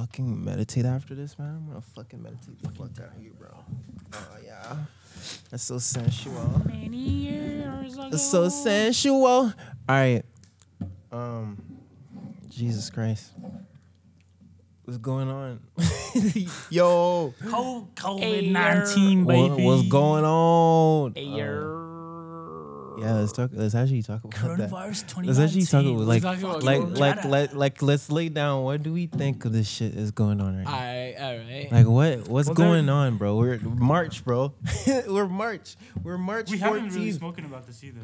fucking meditate after this, man. I'm gonna fucking meditate the fuck out of you, bro. Oh yeah, that's so sensual. Many years ago. That's so sensual. All right. Um, Jesus Christ. What's going on? Yo, COVID nineteen, what, baby. what's going on? Hey, Uh, yer. Yeah, let's talk. Let's actually talk about that. Coronavirus 2019. Let's actually talk about like, Let's about like, like, like, like, let's lay down. What do we think of this shit is going on right now? Alright, alright. Like what? What's Well, going on, bro? We're March, bro. we're March. We're March we haven't 14th. really spoken about this either.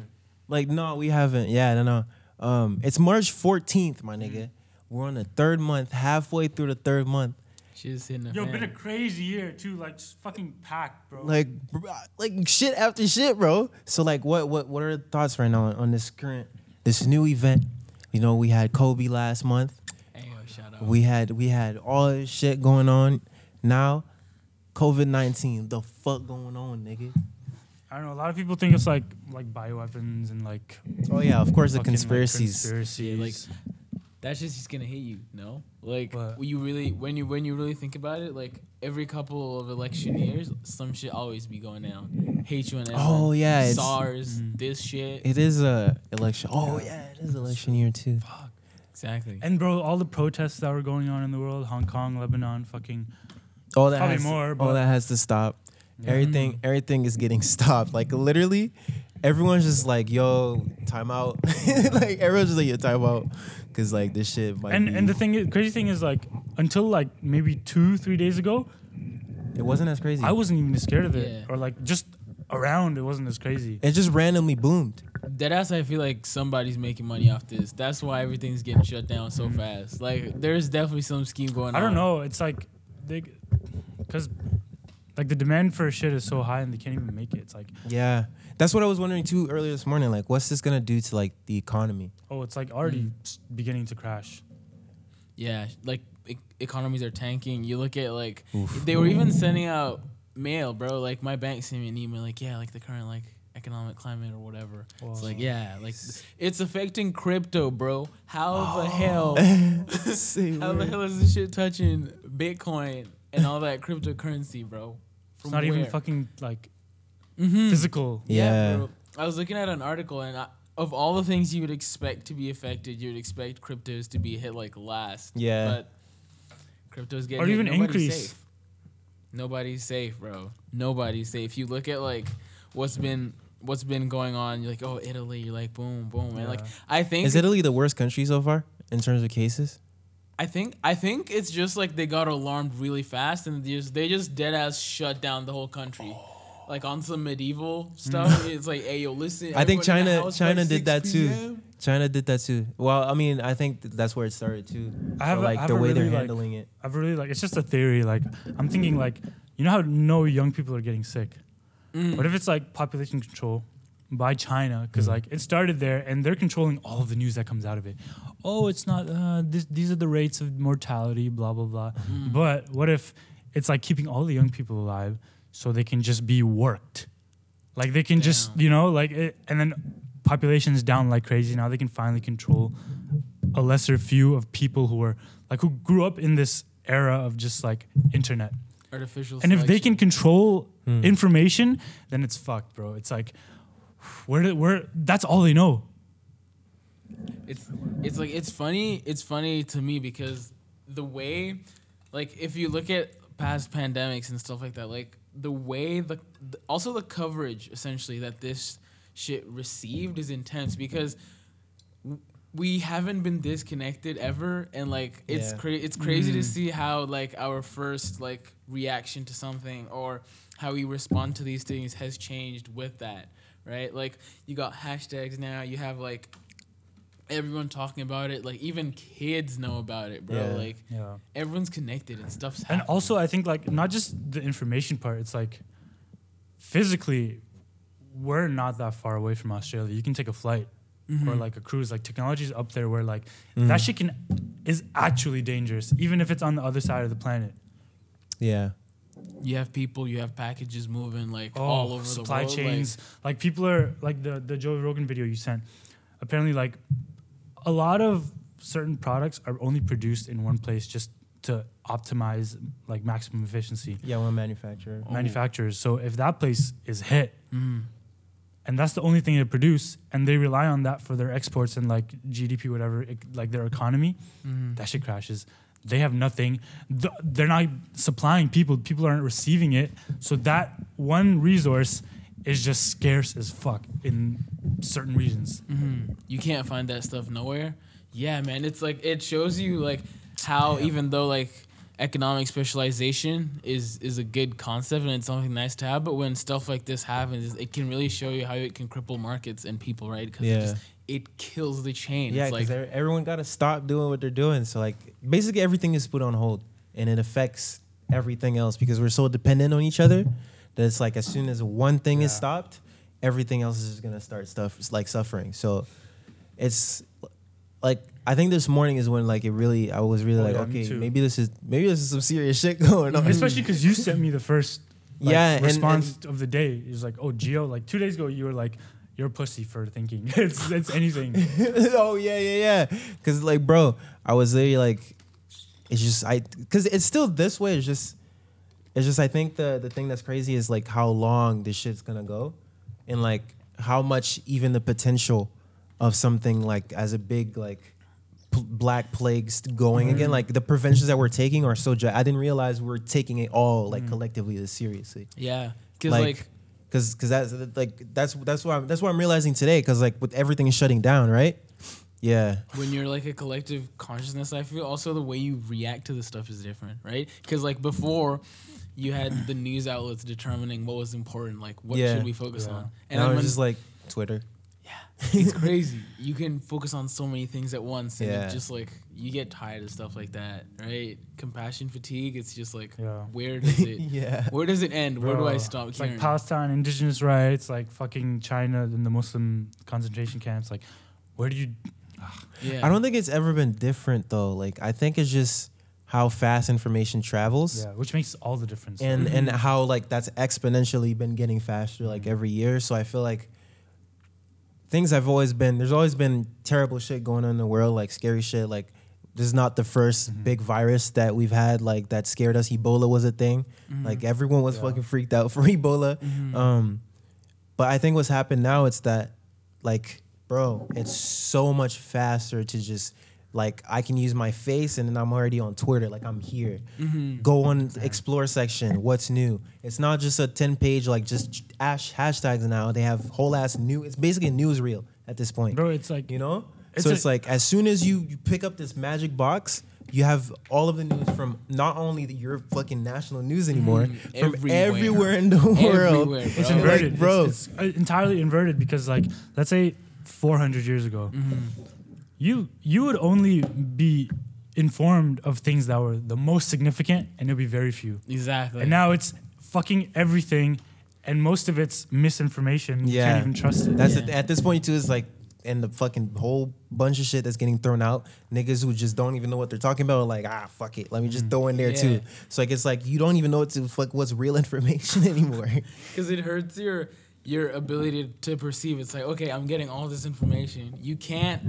like no, we haven't. Yeah, no, no. Um, it's March 14th, my nigga. We're on the third month, halfway through the third month. She's hitting the Yo, fan. been a crazy year too. Like just fucking packed, bro. Like, like shit after shit, bro. So like, what, what, what are the thoughts right now on, on this current, this new event? You know, we had Kobe last month. Hey, yo, shout out. We had, we had all this shit going on. Now, COVID 19. The fuck going on, nigga? I don't know. A lot of people think it's like like bioweapons and like Oh yeah, of course the fucking, like, conspiracies. conspiracies. That's just just gonna hit you, no? Like What? when you really when you when you really think about it, like every couple of election years, some shit always be going down. H1N1. Oh, yeah, it's- SARS, Mhm. this shit. It is a election. Oh yeah, it is election year too. Fuck. exactly. and bro, all the protests that were going on in the world, Hong Kong, Lebanon, fucking All that Probably has more, to, but- all that has to stop. Everything, everything is getting stopped. Like literally, everyone's just like, "Yo, time out." like everyone's just like, "Yo, time out," because like this shit might. and be, and the thing is, crazy thing is like until like maybe two three days ago, it wasn't as crazy. I wasn't even scared of it, Yeah. or like just around, it wasn't as crazy. it just randomly boomed. Deadass, I feel like somebody's making money off this. That's why everything's getting shut down so mm-hmm. fast. Like, there's definitely some scheme going on. I don't know. It's like they, because like the demand for shit is so high and they can't even make it. It's like Yeah, that's what I was wondering too earlier this morning. Like, what's this gonna do to like the economy? oh, it's like already mm. s- beginning to crash. Yeah, like e- economies are tanking. You look at like they were even sending out mail, bro. Like my bank sent me an email, like yeah, like the current like economic climate or whatever. It's like yeah, like it's affecting crypto, bro. How the hell? Say How the hell is this shit touching Bitcoin and all that cryptocurrency, bro? It's not even fucking like Mhm. physical. Yeah. bro. I was looking at an article, and I, of all the things you would expect to be affected, you would expect cryptos to be hit like last. Yeah. But cryptos get Or hit. even Nobody's increase. Safe. Nobody's safe, bro. Nobody's safe. You look at like what's been what's been going on. You're like, oh, Italy. You're like, boom, boom, and like I think Is Italy the worst country so far in terms of cases? I think I think it's just like they got alarmed really fast and they just they just dead ass shut down the whole country. Like on some medieval stuff, it's like, hey yo, listen. I think everyone in the China China did 6 that too. China did that too. Well, I mean, I think that's where it started too. I have Or, like I have the a way they're like- handling it. I've really like it's just a theory. Like I'm thinking like you know how no young people are getting sick. Mm. What if it's like population control by China? Because like it started there and they're controlling all of the news that comes out of it. Oh, it's not. Uh, this, these are the rates of mortality. Blah blah blah. Mm. But what if it's like keeping all the young people alive so they can just be worked? Like they can just you know like it, and then population is down like crazy. Now they can finally control a lesser few of people who are like who grew up in this era of just like internet. Artificial. And if they can control Hmm. information, then it's fucked, bro. It's like where did where that's all they know. it's it's like it's funny. It's funny to me because the way, like, if you look at past pandemics and stuff like that, like the way the, the also the coverage essentially that this shit received is intense because we haven't been disconnected ever and like it's Yeah. cra- it's crazy to Mm. see how like our first like reaction to something or how we respond to these things has changed with that right like you got hashtags now you have like everyone talking about it like even kids know about it bro Yeah. like Yeah. everyone's connected and stuff's And also I think like not just the information part, it's like physically we're not that far away from Australia. You can take a flight Mm-hmm. or like a cruise. Like technology's up there where like Mm. that shit can is actually dangerous, even if it's on the other side of the planet. Yeah. you have people you have packages moving like Oh, all over supply the world chains. Like, people are like the the Joe Rogan video you sent. Apparently, like a lot of certain products are only produced in one place just to optimize like maximum efficiency. Yeah, one manufacturer. Oh. Manufacturers. So if that place is hit, Mm. and that's the only thing they produce, and they rely on that for their exports and like GDP, whatever, ec- like their economy, Mm. that shit crashes. They have nothing. Th- They're not supplying people. People aren't receiving it. So that one resource is just scarce as fuck in certain regions. Mhm. You can't find that stuff nowhere. Yeah, man. It's like it shows you like how even though like economic specialization is is a good concept and it's something nice to have, but when stuff like this happens, it can really show you how it can cripple markets and people, right? Because Yeah. it just it kills the chain. Yeah, because like everyone got to stop doing what they're doing. So like, basically everything is put on hold, and it affects everything else because we're so dependent on each other that it's like as soon as one thing is stopped, everything else is gonna start stuff like suffering. So it's like I think this morning is when like it really I was really Oh, like yeah, okay maybe this is maybe this is some serious shit going on. Especially because you sent me the first like, Yeah, and- response of the day. It was like, oh, Geo, like two days ago, you were like, you're pussy for thinking it's it's anything. oh yeah, yeah, yeah. Cause like, bro, I was literally like, it's just I, cause it's still this way. It's just, it's just I think the the thing that's crazy is like how long this shit's gonna go, and like how much even the potential of something like as a big like pl- black plagues going again. Mm-hmm. Like the preventions that we're taking are so. I didn't realize we are taking it all like mm. collectively this seriously yeah, because like, like, cause, cause that's like that's that's what I'm, that's what I'm realizing today. Cause like with everything shutting down, right? Yeah, when you're like a collective consciousness, I feel also the way you react to the stuff is different, right? Because like before, you had the news outlets determining what was important, like what Yeah. should we focus Yeah. on, and then I was when- just like Twitter. Yeah. It's crazy. You can focus on so many things at once, and Yeah. it just like you get tired of stuff like that, right? Compassion fatigue. It's just like, Yeah. where does it? yeah, Where does it end? Where do I Bro, stop It's caring? like Palestine, indigenous rights, like fucking China and the Muslim concentration camps. Like, where do you? yeah, I don't think it's ever been different though. Like I think it's just how fast information travels. Yeah, which makes all the difference. And and mm-hmm. how like that's exponentially been getting faster like mm-hmm. every year. So I feel like things have always been there's always been terrible shit going on in the world, like scary shit. Like this is not the 1st mm-hmm. big virus that we've had like that scared us. Ebola was a thing. Like everyone was Yeah. fucking freaked out for Ebola. Um, but I think what's happened now it's that like, bro, it's so much faster to just like I can use my face and then I'm already on Twitter. Like I'm here. Mm-hmm. Go on explore section. What's new? It's not just a 10 page like just ash hashtags now. They have whole ass new it's basically a newsreel at this point. bro, it's like You know? It's so a- it's like as soon as you, you pick up this magic box, you have all of the news from not only the, your fucking national news anymore, mm, from everywhere. everywhere in the world. Everywhere, it's bro. inverted, Like, bro. It's, it's, entirely inverted because, like, let's say 400 years ago, mm-hmm. You you would only be informed of things that were the most significant, and it'd be very few. exactly. And now it's fucking everything, and most of it's misinformation. You Yeah. can't even trust it. That's Yeah. it. at this point too. Is like, and the fucking whole bunch of shit that's getting thrown out. Niggas who just don't even know what they're talking about. Are like, ah, fuck it. Let me just throw in there Yeah. too. So like, it's like you don't even know what to fuck what's real information anymore. because it hurts your your ability to perceive. It's like okay, I'm getting all this information. You can't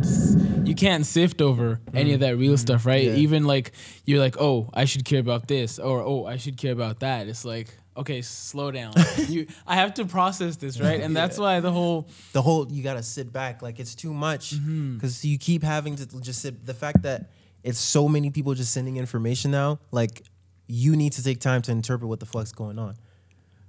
you can't sift over any of that real stuff, right? Mm-hmm. Yeah. Even like you're like, oh, I should care about this, or oh, I should care about that. It's like okay, slow down. you, I have to process this, right? And that's why the whole the whole you gotta sit back like it's too much Mm-hmm. because you keep having to just sit the fact that it's so many people just sending information now like you need to take time to interpret what the fuck's going on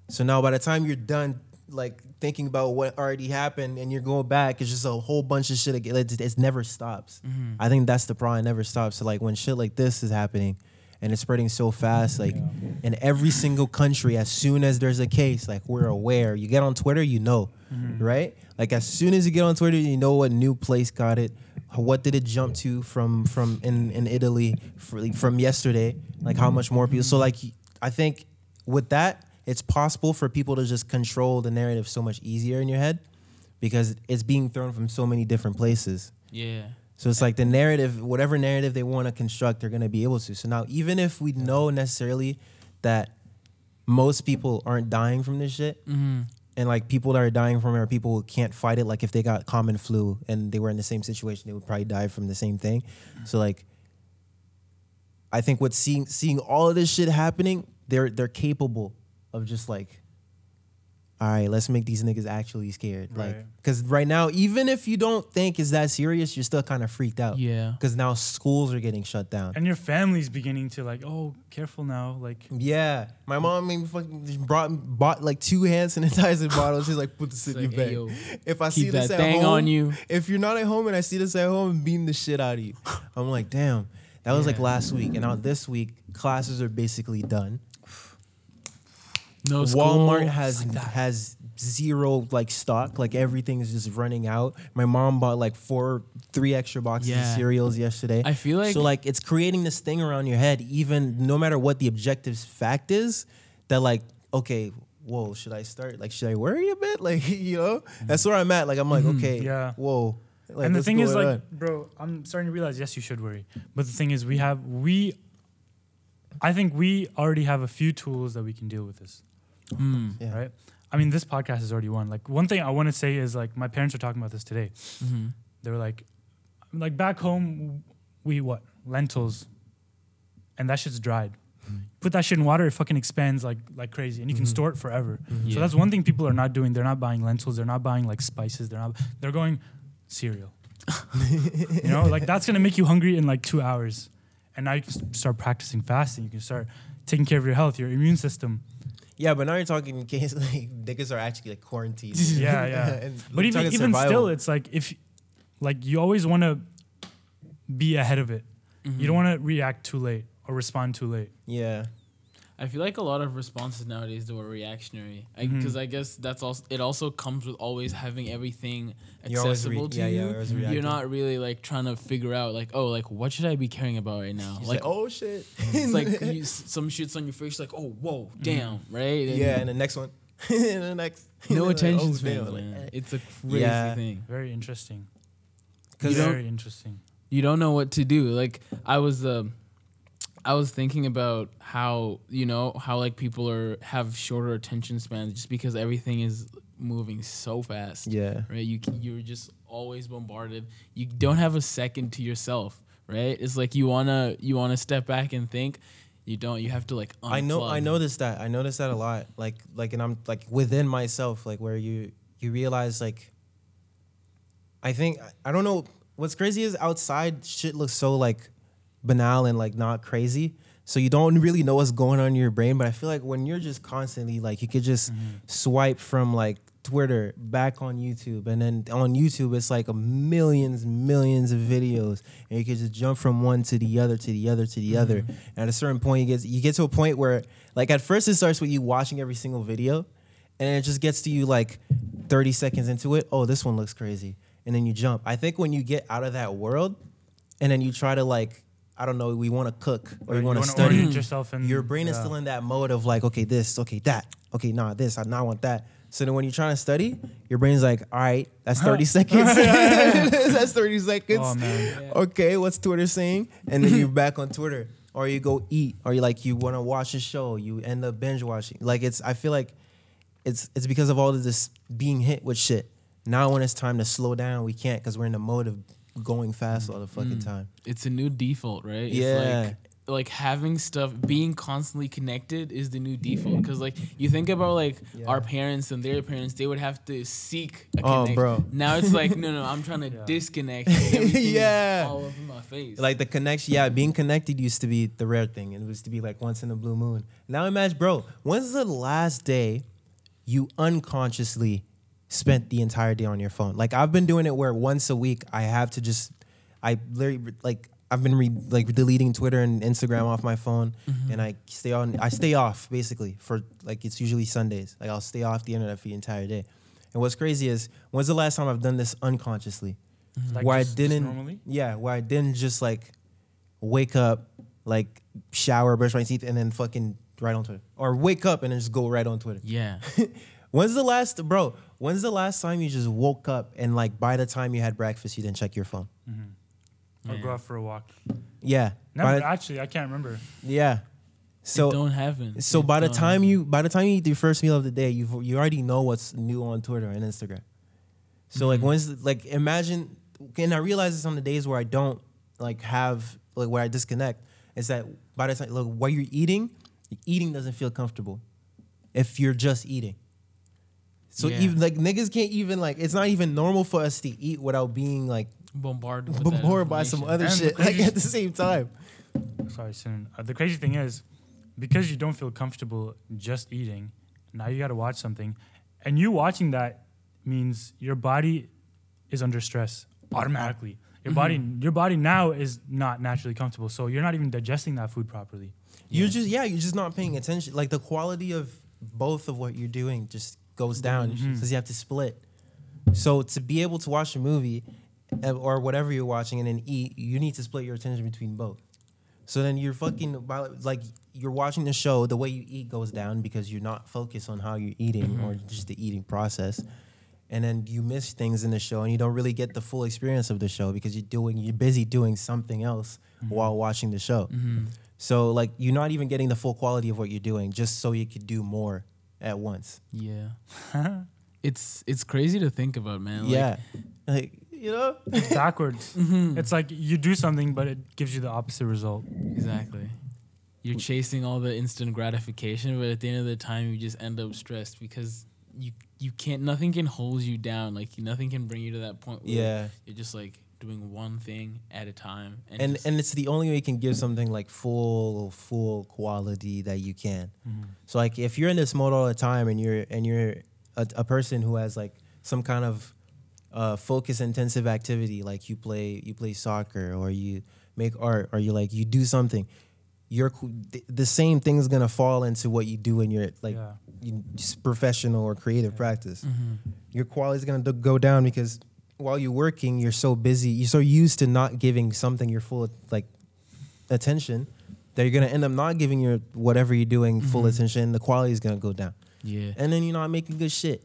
so now by the time you're done like thinking about what already happened and you're going back it's just a whole bunch of shit again it, it never stops. Mm-hmm. i think that's the problem it never stops so like when shit like this is happening and it's spreading so fast like in every single country as soon as there's a case like we're aware you get on twitter you know right? Like as soon as you get on twitter you know what new place got it what did it jump to from from in in italy for, like, from yesterday like how much more people so like i think with that it's possible for people to just control the narrative so much easier in your head because it's being thrown from so many different places yeah. so it's like the narrative, whatever narrative they want to construct, they're gonna be able to. So now, even if we know necessarily that most people aren't dying from this shit, Mm-hmm. and like people that are dying from it are people who can't fight it. Like if they got common flu and they were in the same situation, they would probably die from the same thing. So like, I think what seeing seeing all of this shit happening, they're they're capable of just like, all right, let's make these niggas actually scared. Like, because right now, even if you don't think it's that serious, you're still kind of freaked out. Yeah. Because now schools are getting shut down. And your family's beginning to like, oh, careful now. Like, Yeah, my mom made me fucking brought bought like two hand sanitizer bottles. She's like, put this in your like, bag. hey, yo, if I keep see this that at thing home, on you. if you're not at home and I see this at home, I'm beating the shit out of you. I'm like, damn. That was like last week, and now this week classes are basically done. No Walmart has Like has zero like stock. Like everything is just running out. My mom bought like four, three extra boxes of cereals yesterday. I feel like so like it's creating this thing around your head, even no matter what the objective fact is, that like, okay, whoa, should I start? Like, should I worry a bit? Like, you know, that's where I'm at. Like, I'm like, mm-hmm. okay, Yeah. whoa. Like, and the thing is, like, on? bro, I'm starting to realize, yes, you should worry. But the thing is, we have, we, I think we already have a few tools that we can deal with this, Mm. yeah. right? I mean, this podcast is already one. Like, one thing I want to say is, like, my parents are talking about this today. Mhm. They were like, like, back home, we what? Lentils. And that shit's dried. Put that shit in water, it fucking expands like like crazy, and you can Mhm. store it forever. Yeah. So that's one thing people are not doing. They're not buying lentils. They're not buying like spices. They're not. They're going cereal. you know, like that's gonna make you hungry in like two hours, and now you can start practicing fasting. You can start taking care of your health, your immune system. Yeah, but now you're talking in case like niggas are actually like quarantined. Yeah, yeah. But even even survival. still, it's like if, like you always want to be ahead of it. You mm-hmm. don't want to react too late or respond too late. yeah, I feel like a lot of responses nowadays though are reactionary because I guess that's also it also comes with always having everything You're always re- accessible to yeah, yeah, you. always You're not really like trying to figure out like oh like what should I be caring about right now like, like, oh shit. it's like you, some shit's on your face like oh whoa damn right And yeah, and the next one, and the next. no Like, attention oh, span damn, like, eh. it's a crazy Yeah. thing Very interesting. 'Cause- Very interesting. you don't know what to do like i was uh, i was thinking about how you know how like people are have shorter attention spans just because everything is moving so fast Yeah. right You you're just always bombarded you don't have a second to yourself right it's like you want to you want to step back and think you don't you have to like I know I noticed that. I noticed that a lot. Like like and I'm like within myself, like where you you realize like I think I don't know what's crazy is outside shit looks so like banal and like not crazy. So you don't really know what's going on in your brain. But I feel like when you're just constantly like you could just mm-hmm. swipe from like Twitter back on YouTube and then on YouTube it's like a millions millions of videos and you could just jump from one to the other to the other to the mm-hmm. other. And at a certain point you get you get to a point where like at first it starts with you watching every single video and it just gets to you like 30 seconds into it, oh this one looks crazy. And then you jump. I think when you get out of that world and then you try to like I don't know, we want to cook or Or you want to study yourself in your brain is yeah. still in that mode of like, okay, this, okay, that, okay, nah, this, I now want that. So then when you're trying to study, your brain's like, all right, that's 30 seconds. that's 30 seconds. Oh man. Yeah. Okay, what's Twitter saying? And then you're back on Twitter. Or you go eat, or you like you want to watch a show, you end up binge watching. Like it's, I feel like it's it's because of all of this being hit with shit. Now when it's time to slow down, we can't because we're in the mode of going fast all the fucking Mm. time. it's a new default right it's Yeah. like like having stuff being constantly connected is the new default because like you think about like Yeah. our parents and their parents they would have to seek a Oh, connection. bro. now it's like no no i'm trying to Yeah. disconnect and everything is Yeah. all over my face Like the connection, yeah, being connected used to be the rare thing. It used to be like once in a blue moon. Now imagine, bro, when's the last day you unconsciously spent the entire day on your phone? Like I've been doing it where once a week I have to just, I literally like I've been re- like deleting Twitter and Instagram off my phone, mm-hmm. and I stay on. I stay off basically for like it's usually Sundays. Like I'll stay off the internet for the entire day. And what's crazy is when's the last time I've done this unconsciously? Mm-hmm. Like where just- I didn't, normally? yeah, where I didn't just like wake up, like shower, brush my teeth, and then fucking right on Twitter, or wake up and then just go right on Twitter. yeah When's the last, bro? When's the last time you just woke up and like by the time you had breakfast, you didn't check your phone? Or Man. go out for a walk. Yeah, Never. The- actually, I can't remember. yeah. it So don't happen so It by the time happen. you by the time you eat your first meal of the day, you you already know what's new on Twitter and Instagram. So like Mhm. when's the- like imagine and I realize this on the days where I don't like have like where I disconnect. is that by the time look while you're eating, eating doesn't feel comfortable if you're just eating. So Yeah. even like niggas can't even like it's not even normal for us to eat without being like Bombarded, with bombarded by some other And the shit like at the same time. Sorry, soon. Uh, the crazy thing is, because you don't feel comfortable just eating, now you got to watch something, and you watching that means your body is under stress automatically. Your body, your body now is not naturally comfortable, so you're not even digesting that food properly. You're just yeah, you're just not paying attention. Like the quality of both of what you're doing just goes down mm-hmm. because you have to split. So to be able to watch a movie uh, or whatever you're watching and then eat, you need to split your attention between both. So then you're fucking like you're watching the show, the way you eat goes down because you're not focused on how you're eating mm-hmm. or just the eating process. And then you miss things in the show and you don't really get the full experience of the show because you're doing you're busy doing something else mm-hmm. while watching the show. So like you're not even getting the full quality of what you're doing just so you could do more at once. Yeah, it's it's crazy to think about, man. Like, yeah. Like, you know? It's backwards. Mm-hmm. It's like you do something, but it gives you the opposite result. Exactly. You're chasing all the instant gratification, but at the end of the time, you just end up stressed because you you can't. Nothing can hold you down. Like nothing can bring you to that point. Where Yeah. You're just like doing one thing at a time, and, And just- and it's the only way you can give something like full full quality that you can. So like if you're in this mode all the time and you're and you're a, a person who has like some kind of uh, focus intensive activity like you play you play soccer or you make art or you like you do something you're th- the same thing is gonna fall into what you do in your like Yeah. you, just professional or creative practice Mm-hmm. your quality's gonna d- go down because while you're working you're so busy you're so used to not giving something your full like attention that you're gonna end up not giving your whatever you're doing full mm-hmm. attention the quality is gonna go down yeah. and then you're not making good shit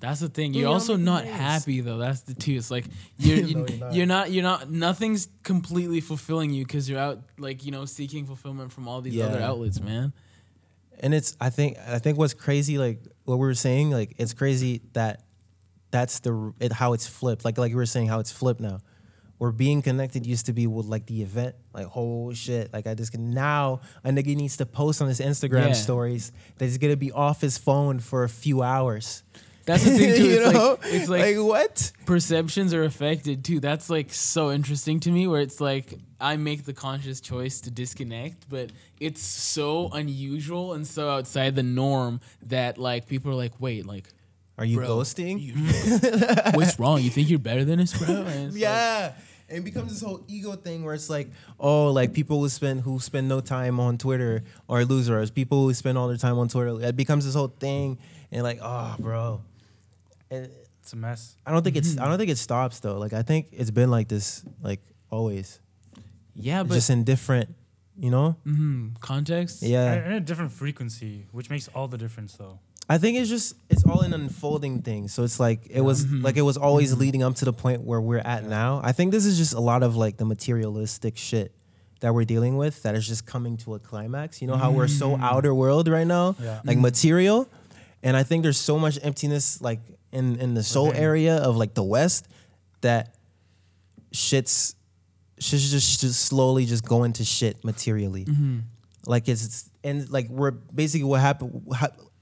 That's the thing. You're You're also making not happy though. That's the too. It's like you're No, you, you're not. you're not you're not nothing's completely fulfilling you because you're out like you know seeking fulfillment from all these other outlets, man. and it's i think i think what's crazy like what we were saying like it's crazy that that's the it, how it's flipped. Like like we were saying how it's flipped now. Where being connected used to be with like the event. Like oh shit. Like i just can now a nigga needs to post on his instagram Yeah. stories that he's gonna be off his phone for a few hours. That's the thing too. you It's know? like it's like, like what? perceptions are affected too. That's like so interesting to me where it's like I make the conscious choice to disconnect, but it's so unusual and so outside the norm that like people are like, wait, like are you Bro, ghosting what's wrong? You think you're better than us, bro? And it's like- yeah. And it becomes this whole ego thing where it's like, oh, like people who spend who spend no time on Twitter are losers. People who spend all their time on Twitter, it becomes this whole thing, and like, oh, bro. And It's a mess. I don't think it's I don't think it stops though. Like I think it's been like this, like always, yeah, but just in different, you know. mhm, context. Yeah, And a different frequency, which makes all the difference, though. I think it's just it's all an unfolding thing. So it's like it was mm-hmm. like it was always mm-hmm. leading up to the point where we're at now. I think this is just a lot of like the materialistic shit that we're dealing with that is just coming to a climax. You know how we're so mm. outer world right now, Yeah. like mm-hmm. material, and I think there's so much emptiness like in in the soul Within. area of like the West that shit's shit's just, just slowly just going to shit materially like it's and like we're basically what happened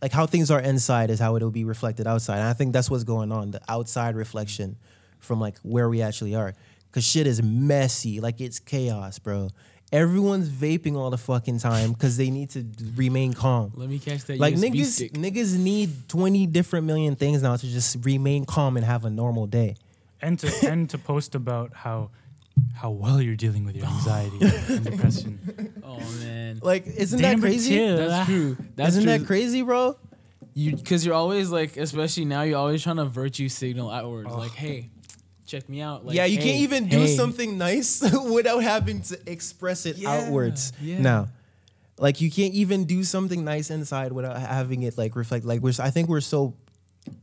like how things are inside is how it'll be reflected outside. And i think that's what's going on the outside reflection from like where we actually are. Because shit is messy. Like it's chaos bro. Everyone's vaping all the fucking time because they need to remain calm. Let me catch that like USB niggas stick. niggas need 20 different million things now to just remain calm and have a normal day. And to and to post about how how well you're dealing with your anxiety and depression. Oh man, like isn't Damn that crazy too. that's ah. true. That's isn't true. that crazy bro You because you're always like, especially now, you're always trying to virtue signal outwards. Oh. Like, hey, check me out. Like, yeah, you hey, can't even do hey. something nice without having to express it Yeah, outwards. yeah. Now, like you can't even do something nice inside without having it like reflect. Like we're, I think we're so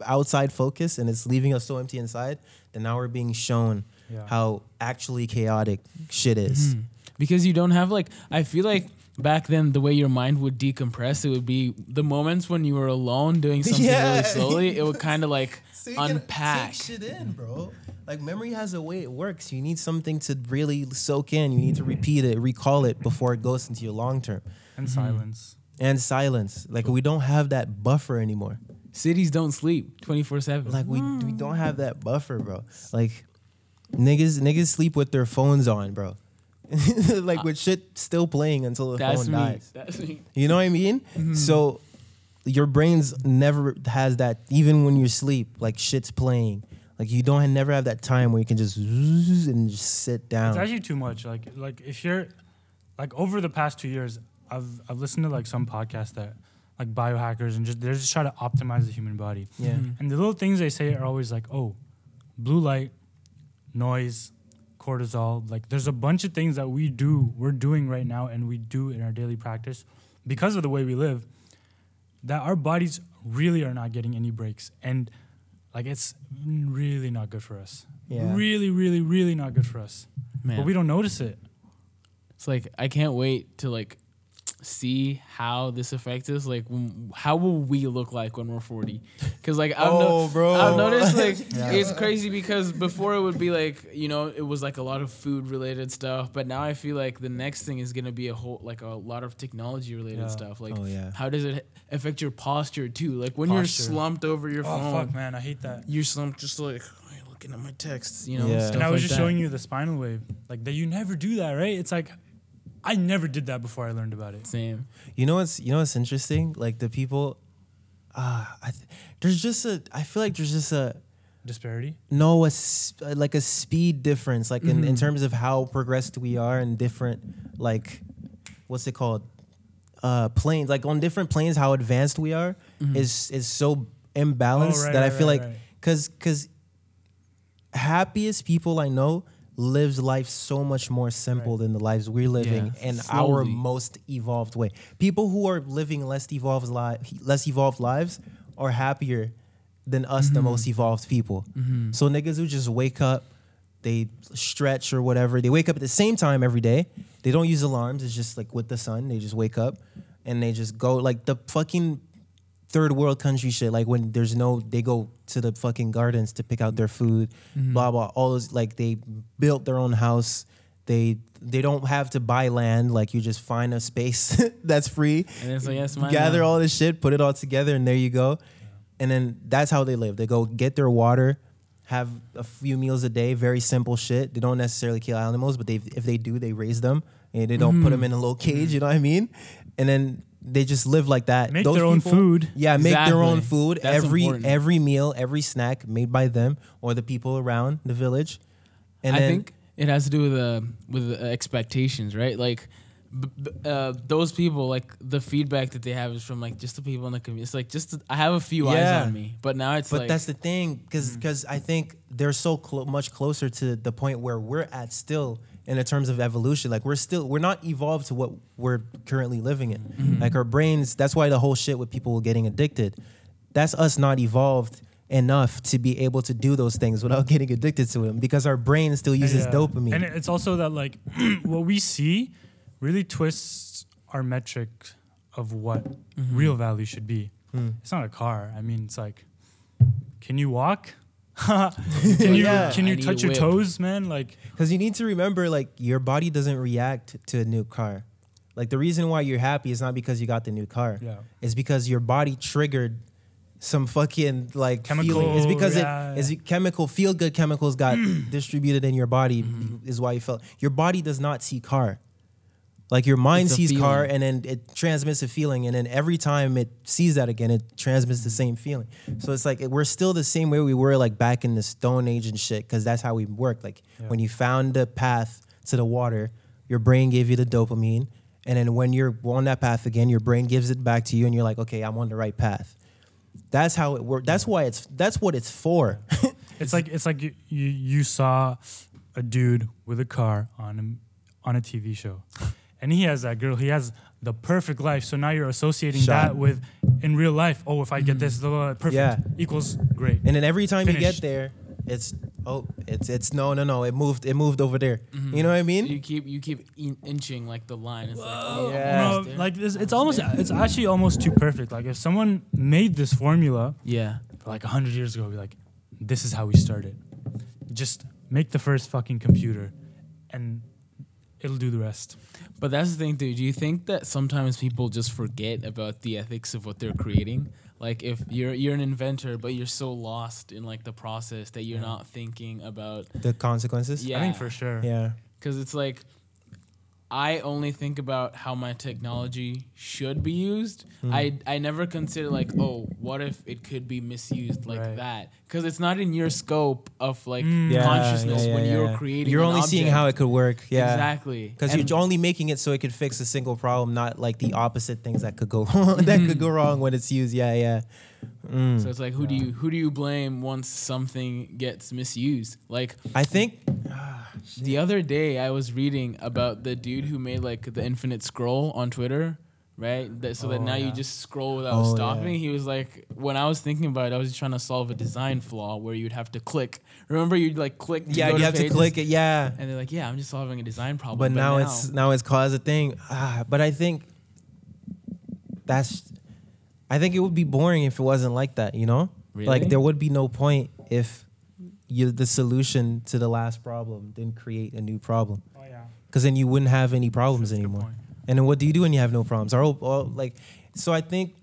outside focused and it's leaving us so empty inside that now we're being shown Yeah. how actually chaotic shit is. Mm-hmm. because you don't have like I feel like back then the way your mind would decompress it would be the moments when you were alone doing something Yeah. really slowly it would kind of like So you can unpack take shit in, bro. Like memory has a way it works. You need something to really soak in. You need to repeat it, recall it before it goes into your long term. And mm-hmm. silence. And silence. Like we don't have that buffer anymore. Cities don't sleep 24 7. Like we we mm. don't have that buffer, bro. Like niggas niggas sleep with their phones on, bro. like with shit still playing until the That's phone me. dies. That's me. You know what I mean? So your brain's never has that even when you sleep, like shit's playing. Like you don't never have that time where you can just and just sit down. It's actually too much. Like like if you're like over the past two years, I've I've listened to like some podcasts that like biohackers and just they're just trying to optimize the human body. Yeah. Mhm. And the little things they say are always like, oh, blue light, noise, cortisol. Like there's a bunch of things that we do, we're doing right now, and we do in our daily practice because of the way we live, that our bodies really are not getting any breaks. And like it's really not good for us. Yeah. Really, really, really not good for us. Man. But we don't notice it. It's like I can't wait to like see how this affects us. Like, when, how will we look like when we're forty? Because like I've, Oh, bro. I've noticed like Yeah. it's crazy because before it would be like you know it was like a lot of food related stuff, but now I feel like the next thing is gonna be a whole like a lot of technology related Yeah. stuff. Like, Oh yeah. how does it affect your posture too? Like when Posture. you're slumped over your Oh phone, fuck, man, I hate that. you're slumped just like "Oh, looking at my texts, you know. Yeah. stuff And I was like just that. showing you the spinal wave, like that. You never do that, right? It's like I never did that before I learned about it. Same. You know what's you know what's interesting? Like the people ah I th- there's just a I feel like there's just a Disparity. no a s- like a speed difference like in, in Mhm. terms of how progressed we are in different like what's it called uh planes like on different planes how advanced we are Mhm. is is so imbalanced Oh, right, that I feel right, like right. cuz cuz happiest people I know lives life so much more simple Right. than the lives we're living Yeah, in our most evolved way. People who are living less evolved li- less evolved lives are happier than us the Mhm. most evolved people. Mm-hmm. So niggas who just wake up, they stretch or whatever. They wake up at the same time every day. They don't use alarms. It's just like with the sun. They just wake up and they just go like the fucking third world country shit. Like when there's no, they go to the fucking gardens to pick out their food. Mhm. Blah blah. All those like they built their own house. They they don't have to buy land. Like you just find a space that's free And it's like yes, gather all this shit, put it all together, and there you go. And then that's how they live. They go get their water, have a few meals a day, very simple shit. They don't necessarily kill animals, but they if they do, they raise them and they don't put them in a little cage. You know what I mean? And then they just live like that. Make Those their own people- food. Yeah, make their own food. That's every important. every meal, every snack made by them or the people around the village. And I then, think it has to do with uh, with uh, expectations, right? Like b- b- uh, those people, like the feedback that they have is from like just the people in the community. It's like just I have a few Yeah. eyes on me, but now it's but like that's the thing because because I think they're so clo- much closer to the point where we're at still in the terms of evolution. Like we're still we're not evolved to what we're currently living in. Mm-hmm. Like our brains. That's why the whole shit with people getting addicted. That's us not evolved enough to be able to do those things without getting addicted to them because our brain still uses Yeah. dopamine. And it's also that like what we see really twists our metric of what Mm-hmm. real value should be. Hmm. It's not a car. I mean, it's like, can you walk? can you Yeah. can you need touch your whip. toes, man? Like, Because you need to remember, like, your body doesn't react to a new car. Like, the reason why you're happy is not because you got the new car. Yeah. It's because your body triggered some fucking, like, Chemical, feeling. It's because yeah, it is yeah. chemical, feel good chemicals got distributed in your body, Mm-hmm. is why you felt. Your body does not see car. Like, your mind sees car and then it transmits a feeling. And then every time it sees that again, it transmits the mm-hmm. same feeling. So it's like we're still the same way we were, like, back in the Stone Age and shit, because that's how we work. Like, Yeah. when you found the path to the water, your brain gave you the dopamine. And then when you're on that path again, your brain gives it back to you, and you're like, okay, I'm on the right path. That's how it works. That's why it's that's what it's for. it's like it's like you, you you saw a dude with a car on a, on a TV show, and he has that girl. He has the perfect life. So now you're associating Shot. that with in real life. Oh, if I get this, blah, blah, blah, perfect Yeah. equals great. and then every time you get there, it's oh, it's it's no no no. It moved it moved over there. Mhm. You know what I mean? you keep you keep in- inching like the line. It's like oh, Yeah. No, almost there, like it's, it's almost almost it's actually almost too perfect. Like if someone made this formula yeah. like hundred years ago, be like, this is how we started. just make the first fucking computer, and it'll do the rest. But that's the thing, dude. Do you think that sometimes people just forget about the ethics of what they're creating? Like if you're you're an inventor, but you're so lost in like the process that you're Yeah. not thinking about The consequences. Yeah. I think for sure. Yeah. because it's like I only think about how my technology should be used. Hmm. I I never consider like, oh, what if it could be misused like Right. that? Because it's not in your scope of like Mm. Yeah, consciousness yeah, yeah, when you're creating. You're only seeing how it could work. Yeah. exactly Because you're only making it so it could fix a single problem, not like the opposite things that could go wrong. that could go wrong when it's used. Yeah, yeah. Mm. So it's like who do you who do you blame once something gets misused? Like I think the other day I was reading about the dude who made like the infinite scroll on Twitter, right? That, so that Oh, now you just scroll without Oh, stopping. yeah. He was like when I was thinking about it, I was just trying to solve a design flaw where you'd have to click. Remember you'd like click to yeah, you have to click it. Yeah. And they're like, "Yeah, I'm just solving a design problem." but now, it's now it's caused a thing. Ah, but I think that's. I think it would be boring if it wasn't like that. You know, Really? like there would be no point if you the solution to the last problem didn't create a new problem. Oh yeah. Because then you wouldn't have any problems Good anymore. point. And then what do you do when you have no problems? Are all, all like, so I think,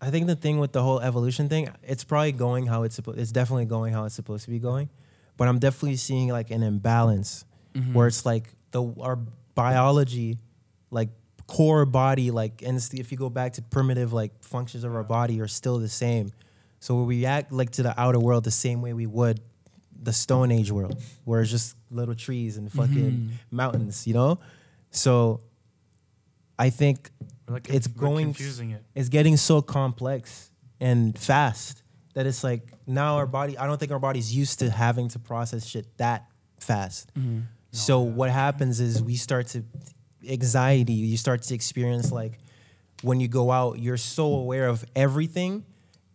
I think the thing with the whole evolution thing, it's probably going how it's supposed. It's definitely going how it's supposed to be going, but I'm definitely seeing like an imbalance Mhm. where it's like the our biology, like core body, like and it's the, if you go back to primitive like functions of our body are still the same. So we react like to the outer world the same way we would the Stone Age world, where it's just little trees and fucking Mhm. mountains, you know. So I think like It's going- it. it's getting so complex and fast that it's like now our body. I don't think our body's used to having to process shit that fast. Mhm. So yeah. what happens is we start to anxiety. You start to experience like when you go out, you're so aware of everything,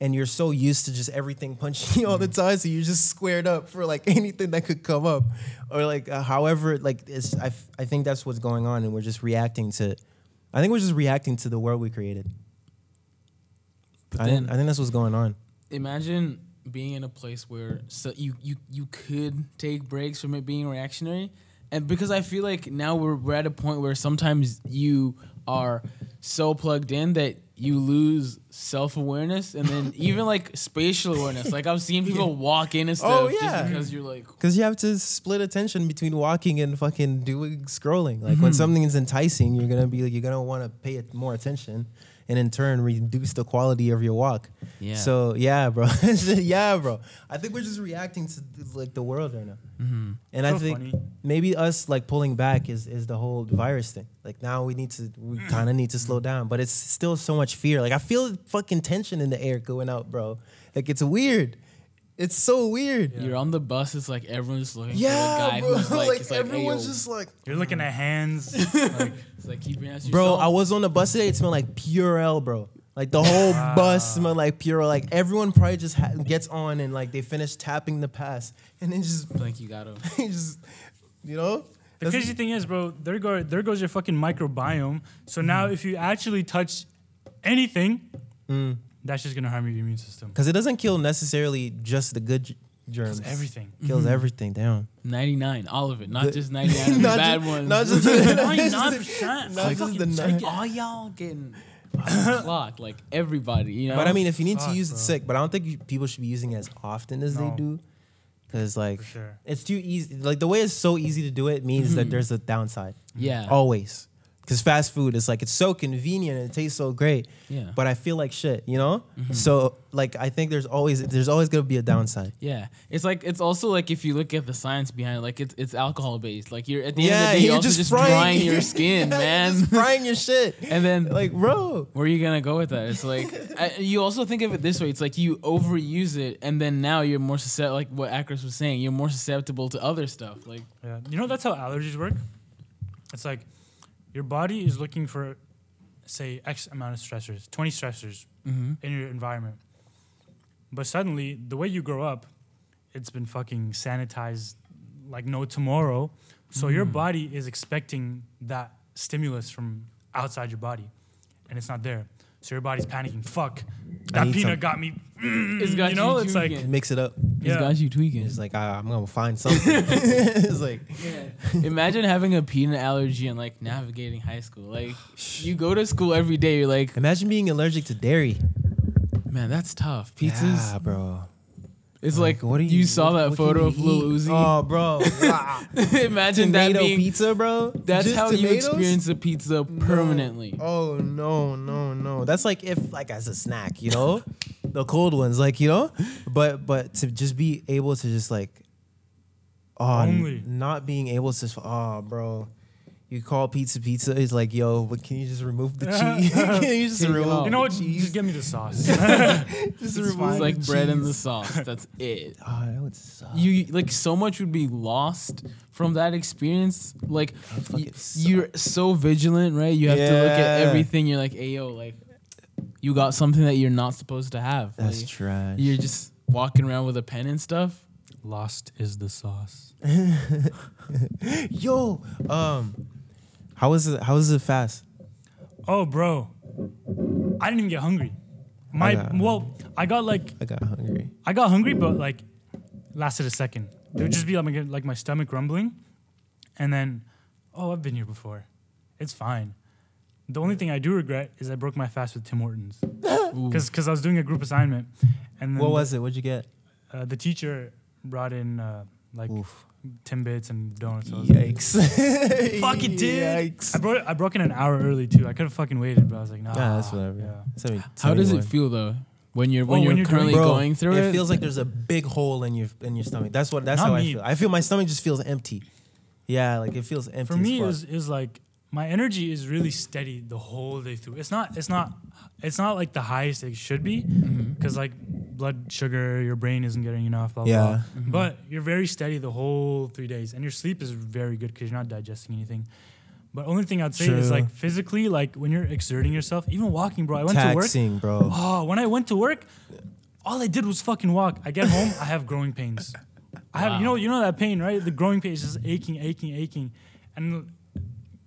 and you're so used to just everything punching you all the time. So you're just squared up for like anything that could come up, or like uh, however like it's. I f- I think that's what's going on, and we're just reacting to. I think we're just reacting to the world we created. But I, then think, I think that's what's going on. imagine being in a place where so you you you could take breaks from it being reactionary and because i feel like now we're, we're at a point where sometimes you are so plugged in that you lose self-awareness and then even like spatial awareness. Like i've seen people walk in and oh, stuff Oh, just because you're like Because you have to split attention between walking and fucking doing scrolling. Like when mm-hmm. something is enticing, you're gonna be you're gonna want to pay it more attention, and in turn reduce the quality of your walk. yeah So yeah, bro, yeah, bro. I think we're just reacting to like the world right now, Mhm. and I think funny. maybe us like pulling back is is the whole virus thing. Like now we need to we kind of need to slow down, but it's still so much fear. Like I feel fucking tension in the air going out, bro. Like it's weird. It's so weird. you're on the bus it's like everyone's looking Yeah, for the guy bro. who's like, like, it's like everyone's yo, just like, You're looking at hands. like, it's like keep your ass bro. yourself. I was on the bus today. It smelled like Purell, bro. Like the whole bus smelled like Purell. Like everyone probably just ha- gets on and like they finish tapping the pass and then just, like you gotta just, you know. the That's- crazy thing is, bro, there go there goes your fucking microbiome. So now Mm. if you actually touch anything, Mm. That's just gonna harm your immune system. Because it doesn't kill necessarily just the good g- germs. Because everything. kills mm-hmm. everything. Damn. 99 all of it not The- just 99 of the Not bad just- ones not just- Ninety-nine percent. Not just the nine. all y'all getting clocked like everybody you know But I mean, if you need to Fuck, use it sick, but I don't think you, people should be using it as often as they do. Because like sure. it's too easy. Like the way it's so easy to do it means that mm-hmm. there's a downside. yeah Always. Because fast food is like it's so convenient and it tastes so great, yeah but I feel like shit, you know. Mm-hmm. So like I think there's always there's always gonna be a downside. yeah it's like it's also like if you look at the science behind it like it's it's alcohol based like you're at the end of the day you're, you're also just, just, frying drying your skin Yeah, man just frying your shit. and then Like, bro, where are you gonna go with that it's like I, you also think of it this way it's like you overuse it and then now you're more susceptible like what Aakrist was saying you're more susceptible to other stuff like Yeah. You know that's how allergies work? It's like your body is looking for say X amount of stressors, 20 stressors mm-hmm. in your environment. But suddenly, the way you grow up, it's been fucking sanitized like no tomorrow. So your Mm. body is expecting that stimulus from outside your body. and it's not there. So your body's panicking. Fuck, that peanut some- got me. It's got you know, you it's like tweaking. Mix it up. It's yeah. got you tweaking. It's like ah, I'm gonna find something. it's like Imagine having a peanut allergy and like navigating high school. Like you go to school every day. You're like, imagine being allergic to dairy. man, that's tough. Pizzas. yeah, bro. It's like, what do you, you saw that photo of Lil eat? Uzi. Oh, bro. Wow. Imagine that Tomato being. pizza, bro. That's Just how you experience a pizza permanently. Oh no, no, no. That's like if like as a snack, you know, the cold ones, like you know, but but to just be able to just like, oh, n- Only. not being able to, oh, bro. You call pizza pizza. It's like, yo, but can you just remove the cheese? can you just Take it remove? off. You know what? the cheese? Just give me the sauce. Just remove It's like the bread and the cheese. sauce. That's it. Oh, that would suck. You like so much would be lost from that experience. Like That fucking y- suck. you're so vigilant, right? You have to look at Yeah. everything. You're like, hey yo, like you got something that you're not supposed to have. That's Like, trash. You're just walking around with a pen and stuff. Lost is the sauce. Yo, um, how was it? How was it fast? Oh, bro, I didn't even get hungry. My got well, I got like I got hungry. I got hungry, but like lasted a second. It would just be like my, like my stomach rumbling, and then, oh, I've been here before. It's fine. The only thing I do regret is I broke my fast with Tim Hortons Ooh. because I was doing a group assignment, and then What was it? What'd you get? uh, the teacher brought in uh, like Oof. Timbits and donuts. So I was like, Yikes. Fuck it, dude. Yikes. I broke I broke in an hour early too. I could have fucking waited, but I was like, nah. Yeah, that's whatever. Yeah. Seventy- How does it 71. feel though when you're when Oh, you're when you're currently doing- Bro, going through it? It feels like there's a big hole in your in your stomach. That's what. That's Not how I feel. I feel my stomach just feels empty. Yeah, like it feels empty. For me, as is fuck. is like my energy is really steady the whole day through. It's not it's not it's not like the highest it should be mm-hmm. because like blood sugar, your brain isn't getting enough. Blah, blah, Yeah. blah. Mhm. But you're very steady the whole three days, and your sleep is very good because you're not digesting anything. But only thing I'd say is like physically, like when you're exerting yourself, even walking, bro. I went to work. taxing, bro. Oh, when I went to work, all I did was fucking walk. I get home, I have growing pains. I have, you know, you know that pain, right? The growing pain is just aching, aching, aching, and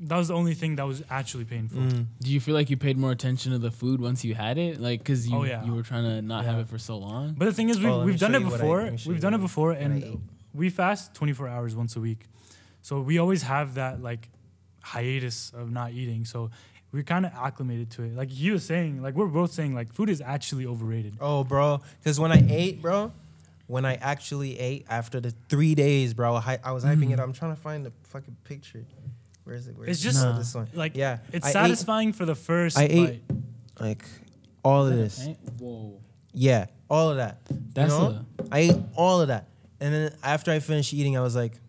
that was the only thing that was actually painful. Mm. Do you feel like you paid more attention to the food once you had it, like because you Oh, yeah. you were trying to not have it for so long? But the thing is, we've, Oh, we've done it you what I- before. let me show We've done it before, and we fast 24 hours once a week. So we always have that like hiatus of not eating. So we're kind of acclimated to it. Like he was saying, like we're both saying, like food is actually overrated. Oh, bro. Because when I ate, bro, when I actually ate after the three days, bro, I, I was hyping it. I'm trying to find the fucking picture. Where is it? Where's It's it? just No, this one. like Yeah, it's I ate- satisfying for the first. I ate- bite. Like all of this. Whoa, Yeah, all of that. that's you know? I ate all of that, and then after I finished eating, I was like.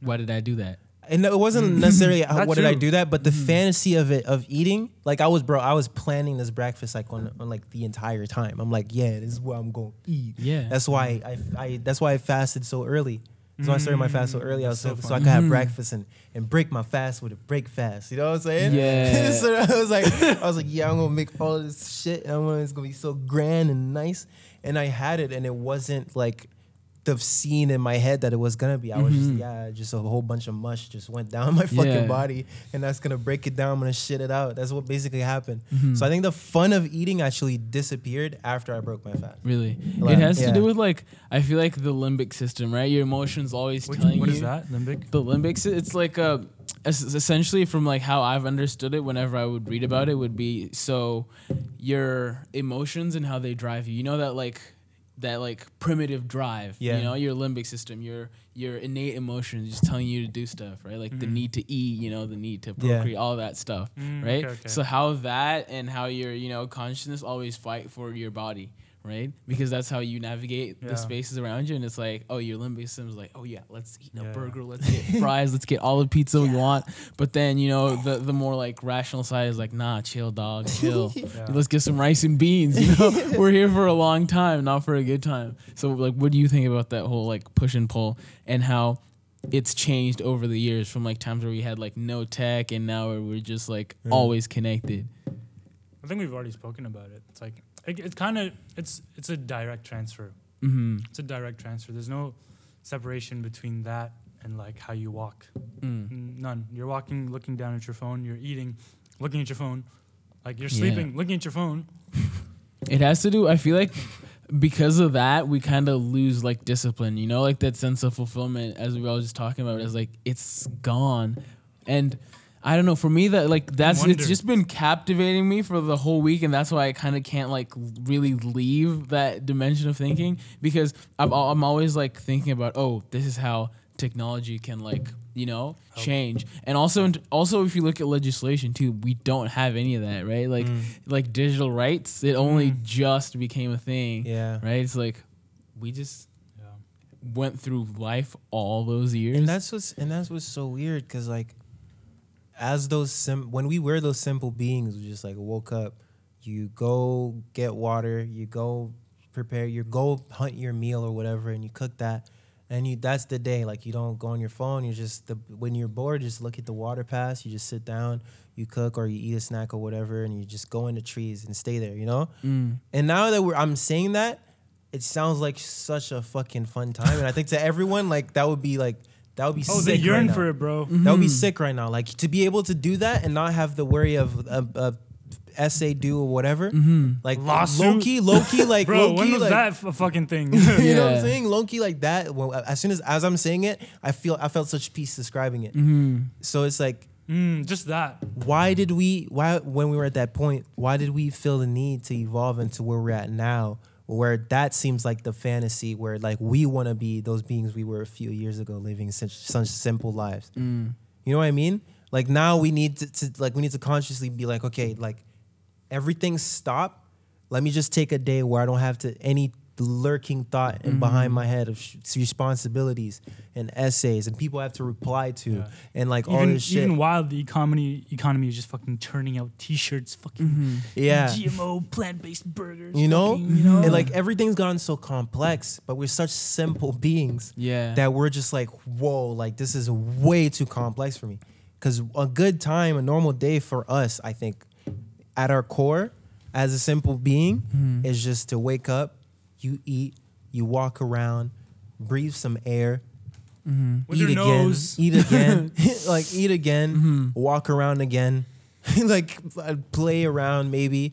Why did I do that? and it wasn't necessarily how- That what did I do that, but the mm-hmm. fantasy of it of eating, like I was, bro, I was planning this breakfast like on, on like the entire time. I'm like, yeah, this is what I'm gonna eat. Yeah, That's why I, I that's why I fasted so early. Why I started my fast so mm, early. I was so, so so I could have breakfast and, and break my fast with a break fast. You know what I'm saying? Yeah. so I was like, I was like, yeah, I'm gonna make all this shit, and I'm gonna, it's gonna be so grand and nice. And I had it, and it wasn't like the scene in my head that it was gonna be. I was just Mhm. yeah, just a whole bunch of mush just went down my fucking Yeah. body, and that's gonna break it down. I'm gonna shit it out. That's what basically happened. Mhm. So I think the fun of eating actually disappeared after I broke my fast. really. Like, it has to do with like I feel like the limbic system, right? Your emotions always Which, telling what you. What is that, limbic? The limbic, it's like a, essentially from like how I've understood it. Whenever I would read about it, would be so your emotions and how they drive you. You know that like that like primitive drive. Yeah. You know your limbic system, your your innate emotions, just telling you to do stuff, right? Like the Mhm. need to eat, you know, the need to Yeah. procreate, all that stuff, Mm, right? okay, okay. So how that and how your you know consciousness always fight for your body. Right, because that's how you navigate Yeah. the spaces around you, and it's like, oh, your limbic system is like, oh yeah, let's eat a Yeah. burger, let's get fries, let's get all the pizza we want. But then you know the the more like rational side is like, nah, chill, dog, chill. Yeah. Let's get some rice and beans. You know, we're here for a long time, not for a good time. So like, what do you think about that whole like push and pull and how? It's changed over the years from like times where we had like no tech and now where we're just like Yeah. always connected. I think we've already spoken about it. It's like it, it's kind of it's it's a direct transfer. Mm-hmm. It's a direct transfer. There's no separation between that and like how you walk. Mm. None. You're walking, looking down at your phone. You're eating, looking at your phone. Like you're Yeah. sleeping, looking at your phone. It has to do. I feel like because of that, we kind of lose like discipline. You know, like that sense of fulfillment, as we were all just talking about. Is like it's gone, and I don't know. For me, that like that's wonder. it's just been captivating me for the whole week, and that's why I kind of can't like really leave that dimension of thinking because I'm I'm always like thinking about oh, this is how technology can like you know change and also also if you look at legislation too we don't have any of that right like Mm. like digital rights it only just became a thing Yeah. right it's like we just Yeah. went through life all those years And that's what's and that's what's so weird because like, as those sim when we were those simple beings, we just like woke up, you go get water, you go prepare, you go hunt your meal or whatever, and you cook that, and you that's the day. Like you don't go on your phone. You just the when you're bored, just look at the water pass. You just sit down, you cook or you eat a snack or whatever, and you just go in the trees and stay there. You know. Mm. And now that we're, I'm saying that, it sounds like such a fucking fun time. And I think to everyone, like that would be like that would be sick. Oh, they sick. yearn right now. for it, bro. That would be Mhm. sick right now. Like to be able to do that and not have the worry of a, a essay due or whatever. hmm Like Lawsuit? low key, low key, like Bro, low when key, was like, that f- a fucking thing? you know what I'm saying? Low key like that. Well, as soon as as I'm saying it, I feel I felt such peace describing it. hmm So it's like mm, just that. why did we why when we were at that point why did we feel the need to evolve into where we're at now where that seems like the fantasy where like we want to be those beings we were a few years ago living such such simple lives. Mm. you know what i mean? Like now we need to, to like we need to consciously be like okay like everything stop. Let me just take a day where i don't have to any lurking thought in behind my head of sh- responsibilities and essays and people I have to reply to Yeah. and like all Even, this shit even while the economy economy is just fucking churning out T-shirts, fucking hmm yeah GMO plant-based burgers. You know? fucking, you know, And like everything's gotten so complex, but we're such simple beings yeah that we're just like, whoa, like this is way too complex for me. Because a good time, a normal day for us, I think, at our core, as a simple being, Mhm. is just to wake up, you eat, you walk around, breathe some air, hmm eat again, nose. eat again, like eat again, Mhm. walk around again, like uh, play around maybe,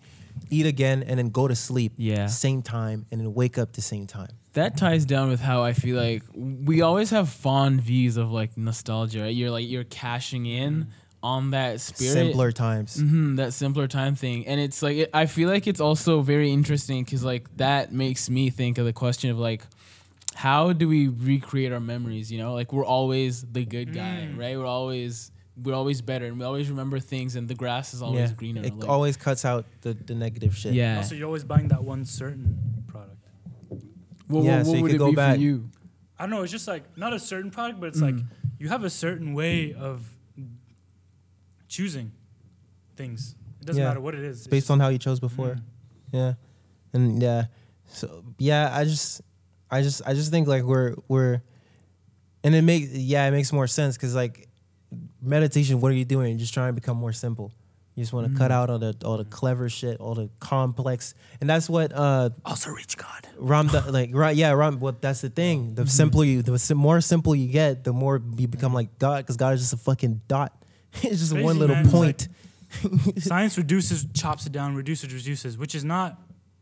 eat again, and then go to sleep yeah same time and then wake up the same time. that ties down with how I feel like we always have fond views of like nostalgia, right? You're like you're cashing in on that spirit. Simpler times. mm-hmm, that simpler time thing, and it's like it, I feel like it's also very interesting because like that makes me think of the question of like, how do we recreate our memories? You know, like we're always the good guy, Mm. right? We're always we're always better, and we always remember things, and the grass is always yeah. greener. It like- always cuts out the, the negative shit. yeah. Also, you're always buying that one certain product. What, Yeah, what, so what you would could it go be back. for you? I don't know. It's just like not a certain product, but it's Mm. like you have a certain way of choosing things. It doesn't Yeah. matter what it is. It's based on how you chose before. Mm. Yeah. And yeah. So yeah, I just I just I just think like we're we're and it makes yeah, it makes more sense cuz like meditation what are you doing? You're just trying to become more simple. You just want to cut Mm. out all the all the clever shit, all the complex. And that's what uh also reach God. Ram like right yeah Ram what that's the thing the simpler you the more simple you get the more you become like God because God is just a fucking dot it's just Crazy, one little man. It's point Science reduces, chops it down, reduces, reduces, which is not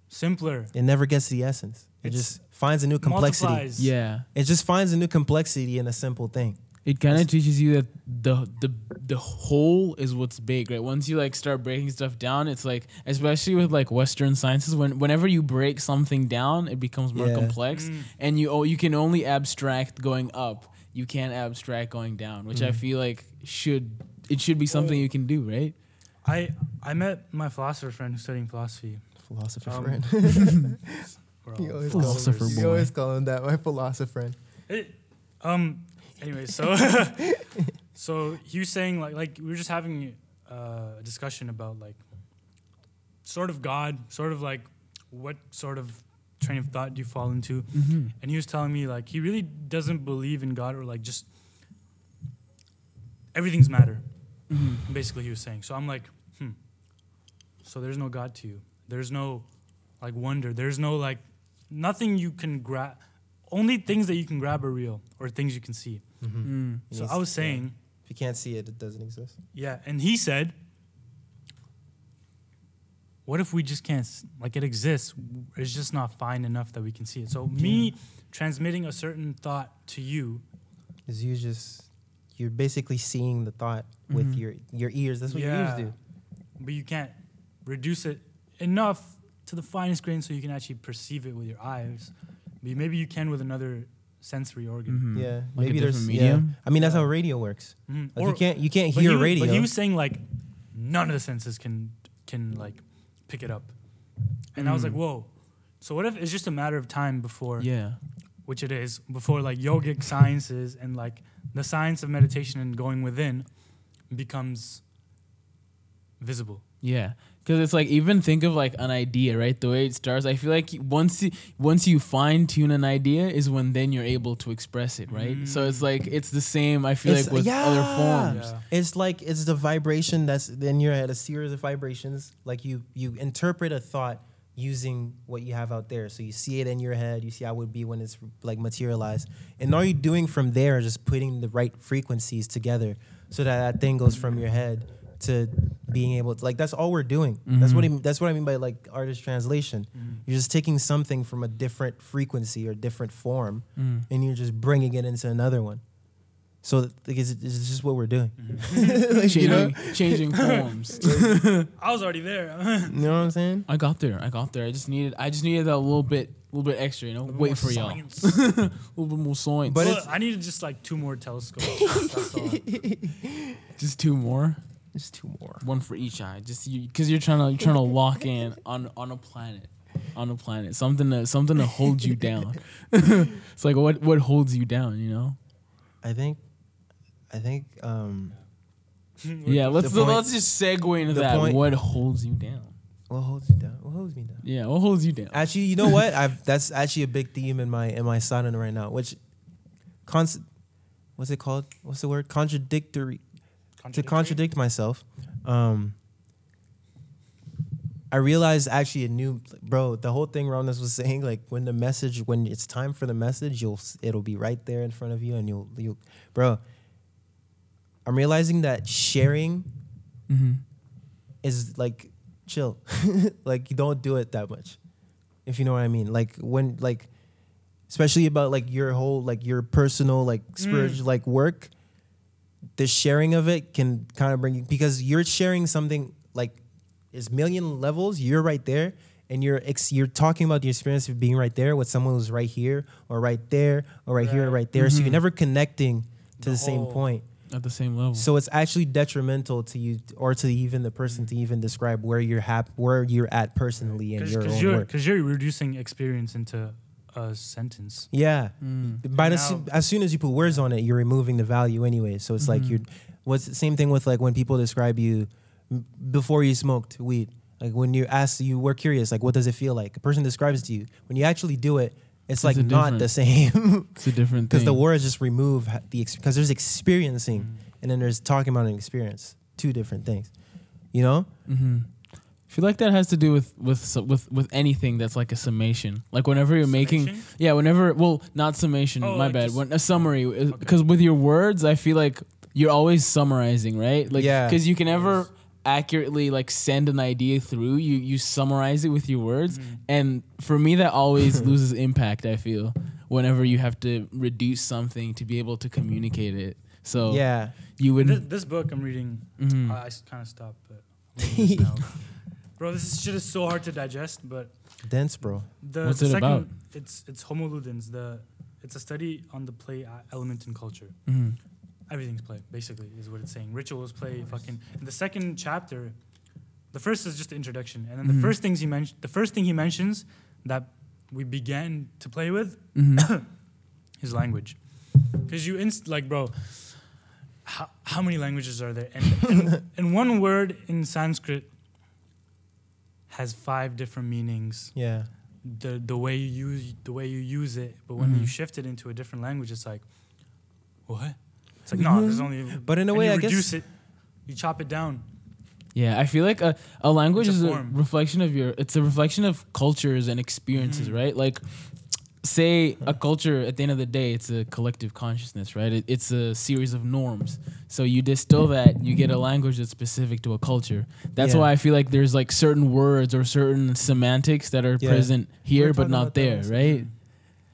simpler. it never gets to the essence it It's just finds a new complexity Multiplies. Yeah. it just finds a new complexity in a simple thing It kind of teaches you that the the the whole is what's big, right? Once you like start breaking stuff down, it's like especially with like Western sciences, when whenever you break something down, it becomes more Yeah. complex, Mm. and you oh you can only abstract going up. You can't abstract going down, which I Mm. feel like should it should be something you can do, right? I I met my philosopher friend who's studying philosophy. philosopher Um, friend We're You always Philosopher call him, boy. you always call him that my philosopher friend It, um. Anyway, so so he was saying like like we were just having uh, a discussion about like sort of God, sort of like what sort of train of thought do you fall into, Mm-hmm. and he was telling me like he really doesn't believe in God or like just everything's matter. Mm-hmm. Basically, he was saying. So I'm like, hmm. So there's no God to you. There's no like wonder. There's no like nothing you can grab. Only things that you can grab are real or things you can see. Mm. He So I was yeah. saying, if you can't see it it doesn't exist yeah, and he said, what if we just can't like it exists? It's just not fine enough that we can see it. So me transmitting a certain thought to you, Is you just you're basically seeing the thought with Mhm. your your ears. That's what your ears do. but you can't reduce it enough to the finest grain so you can actually perceive it with your eyes. But maybe you can with another sensory organ. Mhm. Yeah, Like a maybe there's different yeah. medium? I mean, that's how radio works. Mhm. Like Or- you can't you can't hear he, was- radio. But he was saying like none of the senses can can like pick it up, and I was like, Mm. whoa. So what if it's just a matter of time before, Yeah. which it is, before like yogic sciences and like the science of meditation and going within becomes visible. Yeah, because it's like even think of like an idea, right? The way it starts, I feel like once you, once you fine tune an idea is when then you're able to express it, right? So it's mm. like it's the same. I feel It's- like with yeah. other forms. Yeah. It's like it's the vibration that's in your head, a series of vibrations. Like you you interpret a thought using what you have out there. So you see it in your head, you see how it would be when it's like materialized. And all you're doing from there is just putting the right frequencies together so that that thing goes from your head to being able to like that's all we're doing. That's what I, mean, that's what I mean by like artist translation. You're just taking something from a different frequency or different form Mm. and you're just bringing it into another one. So like, is it's, it's just what we're doing. Mm-hmm. Like, you know, Changing, changing forms. I was already there. you know what I'm saying? I got there. I got there. I just needed. I just needed that little bit, little bit extra. You know, More wait for y'all. A little bit more science. But Well, I needed just like two more telescopes. That's just two more, Just two more. one for each eye. Just you, because you're trying to you're trying to lock in on on a planet, on a planet. Something to something to hold you down. it's like what what holds you down. You know. I think, I think, um, Yeah. Let's The point- let's just segue into the that. point- what holds you down? what holds you down? What holds me down? Yeah. What holds you down? Actually, you know what? I've that's actually a big theme in my in my sadhana right now. Which, cons, what's it called? What's the word? Contradictory. To contradict myself, um, I realized actually a new bro. The whole thing Ram Dass was saying, like when the message, when it's time for the message, you'll s- it'll be right there in front of you, and you'll you, bro. I'm realizing that sharing Mm-hmm. is like chill. like you don't do it that much. If you know what I mean. Like when like especially about like your whole like your personal like spiritual like work, the sharing of it can kind of bring you because you're sharing something like is million levels, you're right there and you're ex- you're talking about the experience of being right there with someone who's right here or right there or right, here or Right. right there. So Mhm. you're never connecting to The the same point. At the same level. So it's actually detrimental to you or to even the person to even describe where you're hap- where you're at personally in Because your own you're, work. 'cause you're reducing experience into a sentence. Yeah. Mm. By the, Now- soo- as soon as you put words on it, you're removing the value anyway. So it's like Mhm. you're. What's the same thing with like when people describe you before you smoked weed. Like when you ask, you were curious, like what does it feel like? A person describes to you. When you actually do it, it's, It's like not the same It's a different thing. because the words just remove ha- the because there's experiencing Mm. and then there's talking about an experience. Two different things. You know? Mm-hmm. I feel like that has to do with with with with anything that's like a summation. Like whenever you're making, yeah, whenever well, not summation. Oh, my like bad. just- When a summary, because with your words, I feel like you're always summarizing, right? Like, Yeah. because you can never accurately like send an idea through. You you summarize it with your words, Mm-hmm. and for me, that always loses impact. I feel whenever you have to reduce something to be able to communicate it. So Yeah. you would. This, this book I'm reading, Mhm. I, kind of stopped, but I'm this now. bro, this shit is so hard to digest. But Dense, bro. the, What's the it second, about? It's it's Homo Ludens. The it's a study on the play uh, element in culture. Mhm. Everything's play, basically, is what it's saying. Rituals play, fucking. In the second chapter, the first is just the introduction, and then the Mhm. first things he mentioned, the first thing he mentions that we began to play with Mhm. is language. Because you inst like, bro, how, how many languages are there? And, and, and one word in Sanskrit has five different meanings. Yeah. The the way you use the way you use it, but when Mhm. you shift it into a different language, it's like, what? It's like, no, there's only. But in a and way, you I guess- it, you chop it down. Yeah, I feel like a, a language a is a reflection of your it's a reflection of cultures and experiences, Mhm. right? Like say a culture at the end of the day it's a collective consciousness right it, it's a series of norms so you distill that you get a language that's specific to a culture that's Yeah. why i feel like there's like certain words or certain semantics that are Yeah. present here but not there right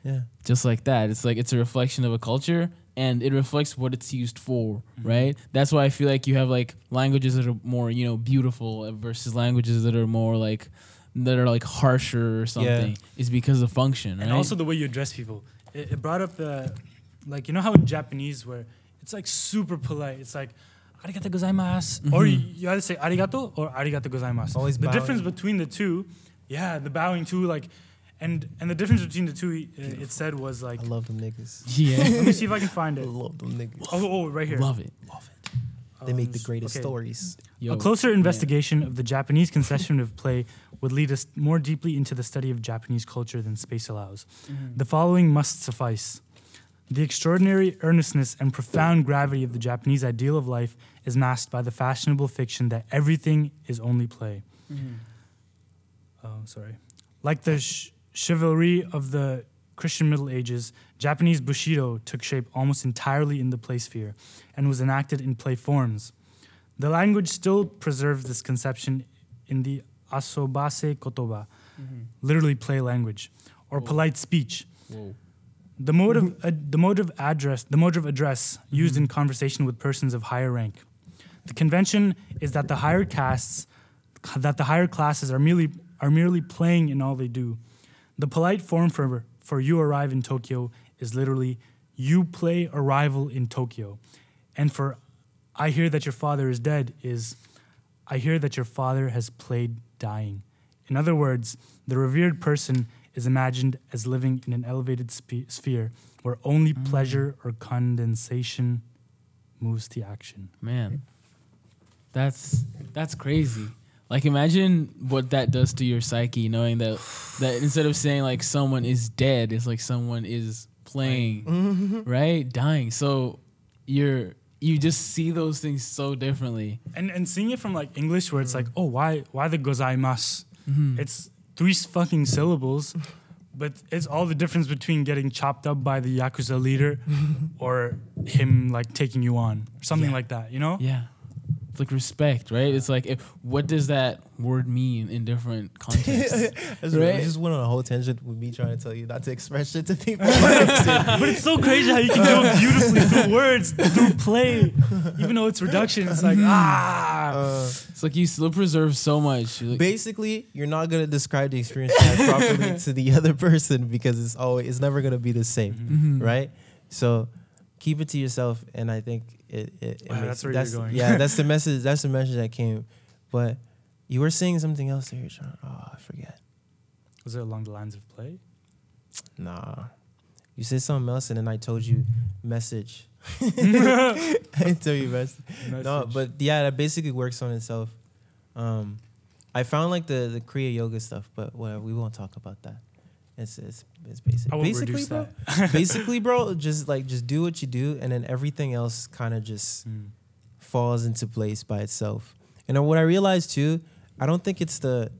Yeah. just like that it's like it's a reflection of a culture and it reflects what it's used for mm-hmm. right? That's why i feel like you have like languages that are more you know beautiful versus languages that are more like that are like harsher or something. Is because of function right? and also the way you address people. It, it brought up the, like you know how in Japanese where it's like super polite. It's like arigato gozaimasu, mm-hmm. or you, you either say arigato or arigato gozaimasu. Always the difference between the two, yeah, the bowing too, like, and and the difference between the two, uh, it said was like. I love them niggas. yeah Let me see if I can find it. I love them niggas. Oh, oh, right here. love it Love it. Um, They make Um, the greatest okay. stories. Yo, a closer investigation of the Japanese conception of play would lead us more deeply into the study of Japanese culture than space allows. The following must suffice. The extraordinary earnestness and profound gravity of the Japanese ideal of life is masked by the fashionable fiction that everything is only play. Oh, sorry. Like the sh- chivalry of the Christian Middle Ages, Japanese Bushido took shape almost entirely in the play sphere and was enacted in play forms. The language still preserves this conception in the asobase kotoba, mm-hmm. literally play language, or polite speech. Whoa. The mode of the mode of address, the mode of address used mm-hmm. in conversation with persons of higher rank. The convention is that the higher castes, that the higher classes are merely are merely playing in all they do. The polite form for for you arrive in Tokyo is literally you play arrival in Tokyo, and for I hear that your father is dead is I hear that your father has played dying. In other words, the revered person is imagined as living in an elevated spe- sphere where only mm. pleasure or condensation moves to action. man that's that's crazy like imagine what that does to your psyche knowing that that instead of saying like someone is dead it's like someone is playing mm-hmm. right dying so you're you just see those things so differently And and seeing it from like English where it's mm-hmm. like, oh, why why the gozaimasu? Mm-hmm. It's three fucking syllables, but it's all the difference between getting chopped up by the yakuza leader or him like taking you on or something Yeah. like that. You know? yeah it's like respect right it's like if, what does that word mean in different contexts That's Right. We just went on a whole tangent with me trying to tell you not to express shit to people. But it's so crazy how you can do it beautifully through words, through play, even though it's reduction. It's like ah. Uh, it's like you still preserve so much You're like, basically, you're not gonna describe the experience properly to the other person because it's always it's never gonna be the same, Mm-hmm. right? So keep it to yourself, and I think it. it, it Wow, makes- that's where you're going. Yeah, that's the message. That's the message that came. But you were saying something else there, John. Oh, I forget. Was it along the lines of play? Nah, you said something else, and then I told you message. I didn't tell you message. No, but yeah, that basically works on itself. Um, I found like the the Kriya yoga stuff, but whatever. We won't talk about that. It's it's, it's basic. Basically, bro. that. basically, bro, just like just do what you do, and then everything else kind of just Mm. falls into place by itself. And then what I realized too, I don't think it's the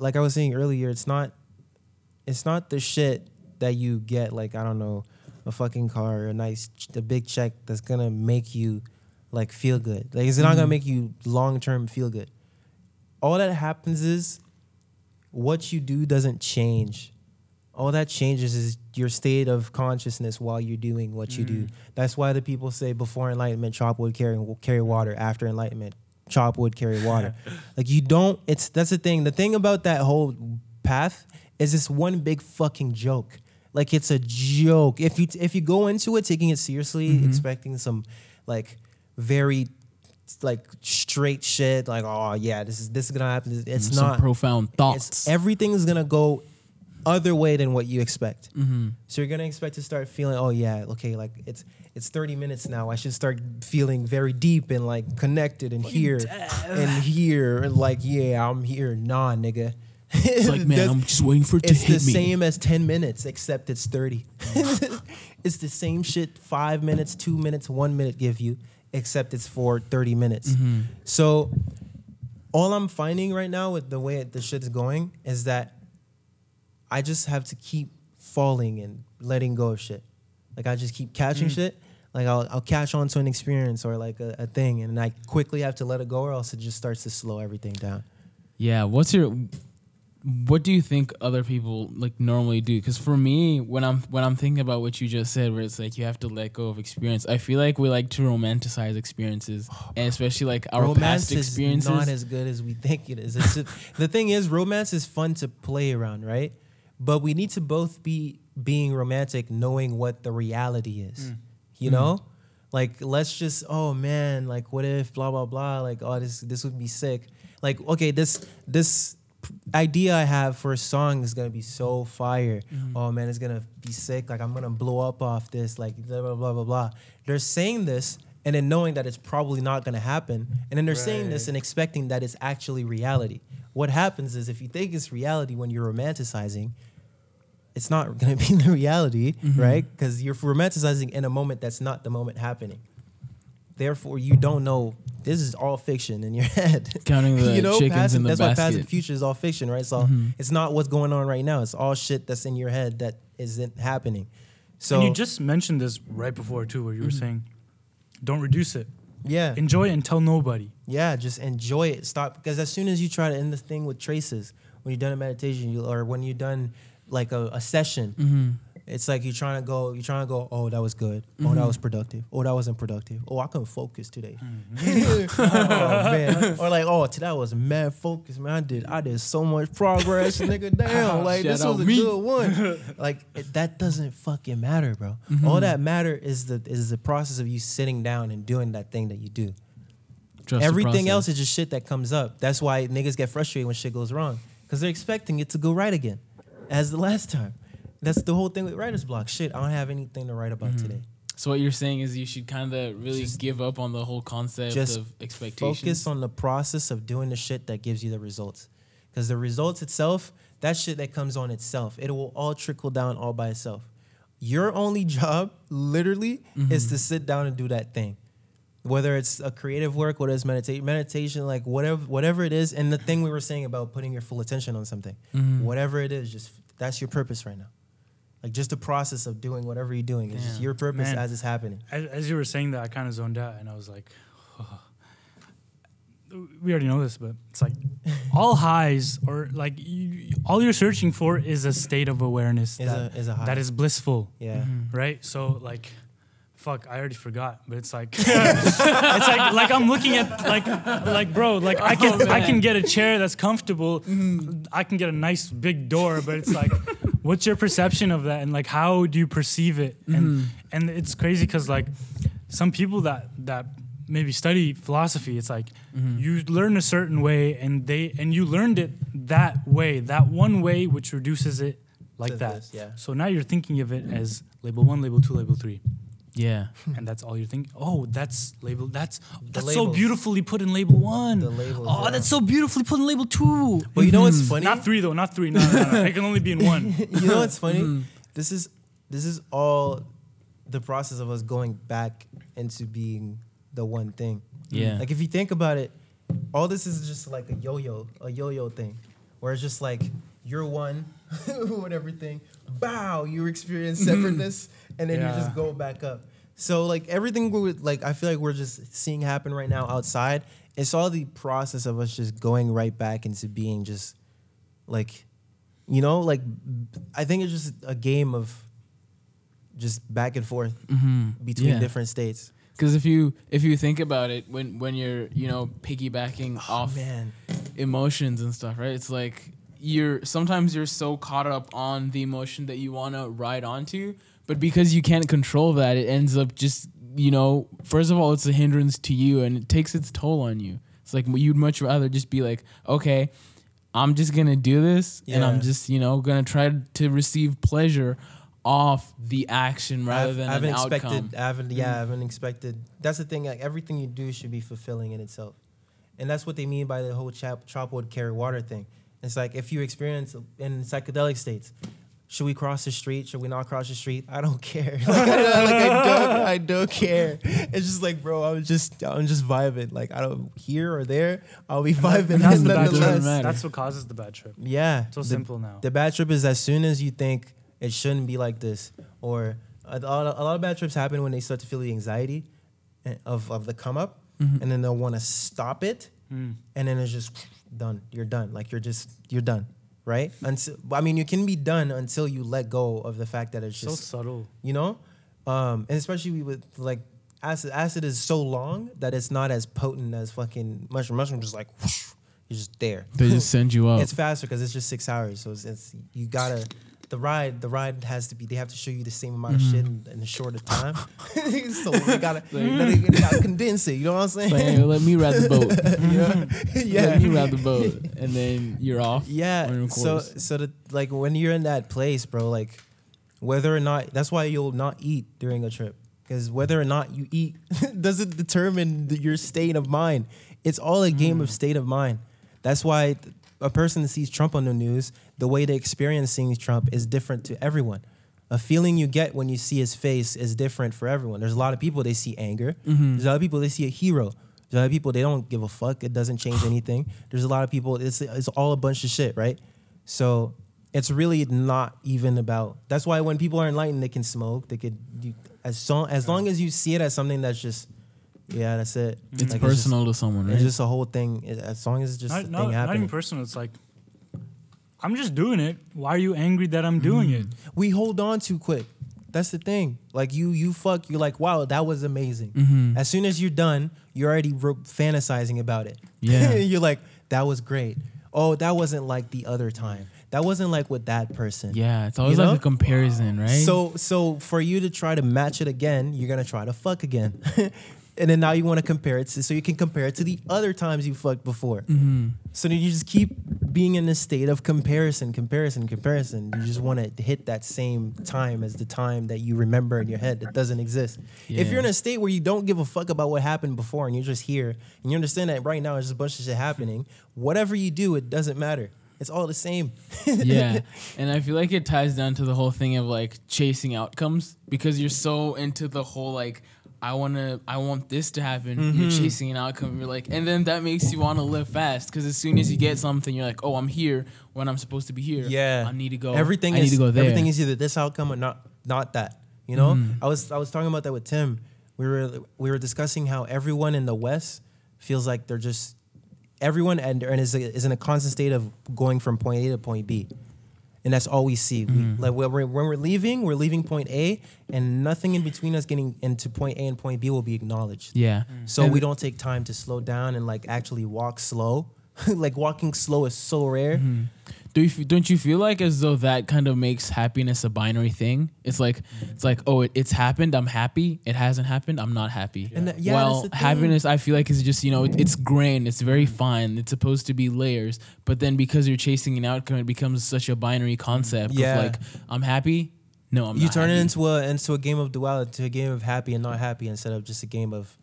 like I was saying earlier, it's not it's not the shit that you get like I don't know, a fucking car or a nice a big check that's to make you like feel good. Like it's not going to make you long-term feel good. All that happens is what you do doesn't change. All that changes is your state of consciousness while you're doing what you do. Mm. That's why the people say before enlightenment, chop wood, carry carry water. After enlightenment, chop wood, carry water. like you don't. It's that's the thing. The thing about that whole path is this one big fucking joke. Like it's a joke. If you if you go into it taking it seriously, mm-hmm. expecting some like very like straight shit, like oh yeah, this is this is gonna happen. It's mm, some not profound thoughts everything is gonna go other way than what you expect. Mm-hmm. So you're gonna expect to start feeling, oh yeah, okay, like it's it's 30 minutes now. I should start feeling very deep and like connected and here and here and like yeah, I'm here. Nah, nigga. it's like man i'm just waiting for it to hit me. it's the same as 10 minutes, except it's 30. it's the same shit five minutes, two minutes, one minute give you, except it's for 30 minutes. Mm-hmm. So all I'm finding right now with the way the shit's going is that I just have to keep falling and letting go of shit. Like I just keep catching mm. shit. Like I'll I'll catch on to an experience or like a, a thing, and I quickly have to let it go, or else it just starts to slow everything down. Yeah. What's your what do you think other people like normally do? Because for me, when I'm when I'm thinking about what you just said, where it's like you have to let go of experience, I feel like we like to romanticize experiences, and especially like our romance past experiences. is not as good as we think it is. Just, the thing is, romance is fun to play around, right? But we need to both be being romantic, knowing what the reality is. Mm. You know, mm. like let's just oh man, like what if blah blah blah, like oh this this would be sick. Like okay, this this idea I have for a song is gonna be so fire. Mm-hmm. Oh man, it's gonna be sick. Like I'm gonna blow up off this. Like blah blah blah blah blah. They're saying this and then knowing that it's probably not gonna happen, and then they're saying this and expecting that it's actually reality. What happens is if you think it's reality when you're romanticizing, it's not gonna be the reality, right? Because you're romanticizing in a moment that's not the moment happening. Therefore, you don't know. This is all fiction in your head. Counting the you know, chickens past, in the that's why past and future is all fiction, right? So Mm-hmm. it's not what's going on right now. It's all shit that's in your head that isn't happening. So and you just mentioned this right before too, where you were saying, "Don't reduce it. yeah, Enjoy it and tell nobody." yeah, just enjoy it. Stop because as soon as you try to end this thing with traces, when you're done a meditation, you or when you're done like a, a session, Mm-hmm. it's like you're trying to go, you're trying to go. Oh, that was good. Oh, that was productive. Oh, that wasn't productive. Oh, I couldn't focus today. oh man, or like, oh, today I was mad focused, man. I did, I did so much progress, nigga. Damn, like this was a me. good one. like it, that doesn't fucking matter, bro. Mm-hmm. All that matter is the is the process of you sitting down and doing that thing that you do. Trust Everything else is just shit that comes up. That's why niggas get frustrated when shit goes wrong because they're expecting it to go right again, as the last time. That's the whole thing with writer's block. Shit, I don't have anything to write about Mm-hmm. today. So what you're saying is you should kind of really Just- give up on the whole concept just of expectations. Focus on the process of doing the shit that gives you the results. Because the results itself, that shit that comes on itself, it will all trickle down all by itself. Your only job, literally, is Mm-hmm. to sit down and do that thing. Whether it's a creative work, whether it's meditation, meditation, like whatever, whatever it is, and the thing we were saying about putting your full attention on something, Mm-hmm. whatever it is, just that's your purpose right now. Like just the process of doing whatever you're doing is just your purpose Man. as it's happening. As, as you were saying that, I kind of zoned out, and I was like, "We already know this, but it's like all highs or like you, all you're searching for is a state of awareness Is that, a is a that is blissful, yeah. right? So like." Fuck! I already forgot, but it's like it's like like I'm looking at like like bro, like I can oh, I can get a chair that's comfortable, I can get a nice big door, but it's like, what's your perception of that, and like how do you perceive it, and mm-hmm. and it's crazy because like some people that that maybe study philosophy, it's like mm-hmm. you learn a certain way, and they and you learned it that way, that one way, which reduces it like that. this, yeah. So now you're thinking of it as label one, label two, label three yeah. and that's all you're thinking. Oh, that's label. That's that's so beautifully put in label one. The labels, oh, yeah. that's so beautifully put in label two. But you know what's hmm. funny? Not three though. Not three. No, no, no, no. It can only be in one. you know what's funny? Hmm. This is this is all the process of us going back into being the one thing. Yeah. Like if you think about it, all this is just like a yo-yo, a yo-yo thing, where it's just like you're one with everything. Bow, you experience mm-hmm. separateness, and then you just go back up. So like everything we would like, I feel like we're just seeing happen right now outside. It's all the process of us just going right back into being just like, you know, like I think it's just a game of just back and forth Mm-hmm. between Yeah. different states. Because if you if you think about it, when when you're you know piggybacking off Oh, Man, emotions and stuff, right? It's like you're sometimes you're so caught up on the emotion that you want to ride onto, but because you can't control that, it ends up just you know. First of all, it's a hindrance to you, and it takes its toll on you. It's like you'd much rather just be like, okay, I'm just gonna do this, and I'm just you know gonna try to receive pleasure off the action rather I've- than I haven't expected. outcome. I haven't. Yeah, mm-hmm. I haven't expected. That's the thing. Like everything you do should be fulfilling in itself, and that's what they mean by the whole chop chop wood carry water thing. It's like if you experience in psychedelic states, should we cross the street? Should we not cross the street? I don't care. Like, I, like, I don't. I don't care. It's just like, bro, I'm just I'm just vibing. Like I don't here or there. I'll be vibing. That's the bad trip. That's what causes the bad trip. Yeah. So the- simple now. The bad trip is as soon as you think it shouldn't be like this. Or a, lot of, a lot of bad trips happen when they start to feel the anxiety eh, of, of the come up, Mhm. and then they'll want to stop it, Mm. and then it's just done. You're done. Like you're just you're done, right? Until I mean, you can be done until you let go of the fact that it's just. So just subtle. you know, um, and especially with like acid. Acid is so long that it's not as potent as fucking mushroom. Mushroom just like whoosh, you're just there. They just send you up. It's faster because it's just six hours. So it's, it's you gotta the ride. The ride has to be. They have to show you the same amount of mm-hmm. shit in, in a shorter time. so they gotta, they, they gotta condense it. You know what I'm saying? Like, hey, let me ride the boat. yeah. Let me ride the boat, and then you're off. Yeah. So so the, like when you're in that place, bro, like whether or not that's why you'll not eat during a trip because whether or not you eat doesn't determine the, your state of mind. It's all a game of mm. state of mind. That's why a person that sees Trump on the news, the way they experience seeing Trump is different to everyone. A feeling you get when you see his face is different for everyone. There's a lot of people they see anger. Mm-hmm. There's a lot of people they see a hero. There's a lot of people they don't give a fuck. It doesn't change anything. There's a lot of people it's it's all a bunch of shit, right? So it's really not even about. That's why when people are enlightened, they can smoke. They could you, as so, as long as you see it as something that's just yeah, that's it. It's Like, just- personal to someone, right? It's just a whole thing. As long as it's just Not, a thing not, not happening. even personal. It's like, I'm just doing it. Why are you angry that I'm doing it? we hold on too quick. That's the thing. Like you, you fuck. You're like, wow, that was amazing. Mhm. As soon as you're done, you're already ro- fantasizing about it. Yeah. you're like, that was great. Oh, that wasn't like the other time. That wasn't like with that person. yeah, it's always You like know? a comparison, right? So, so for you to try to match it again, you're gonna try to fuck again, and then now you want to compare it to, so you can compare it to the other times you fucked before. Mhm. So then you just keep being in this state of comparison, comparison, comparison. You just want to hit that same time as the time that you remember in your head that doesn't exist. If you're in a state where you don't give a fuck about what happened before and you're just here and you understand that right now there's just a bunch of shit happening, whatever you do, it doesn't matter. It's all the same. yeah, and I feel like it ties down to the whole thing of like chasing outcomes because you're so into the whole like I want to I want this to happen. Mm-hmm. You're chasing an outcome. You're like, and then that makes you want to live fast because as soon as you get something, you're like, oh, I'm here when I'm supposed to be here. Yeah. I need to go. Everything I is need to go there. everything is either this outcome or not not that. You know? Mhm. I was I was talking about that with Tim. We were we were discussing how everyone in the West feels like they're just everyone and, and is is in a constant state of going from point A to point B. And that's all we see. Mm-hmm. like when we're, when we're leaving, we're leaving point A, and nothing in between us getting into point A and point B will be acknowledged. yeah. So And- we don't take time to slow down and like actually walk slow. like walking slow is so rare. Mm-hmm. Do you, f- don't you feel like as though that kind of makes happiness a binary thing? It's like it's like oh it, it's happened I'm happy it hasn't happened I'm not happy. And that- yeah, well, that's the thing. happiness I feel like is just you know it, it's grain it's very fine it's supposed to be layers but then because you're chasing an outcome it becomes such a binary concept Yeah. of like I'm happy no I'm you not turn happy. it into a into a game of duality, to a game of happy and not happy, instead of just a game of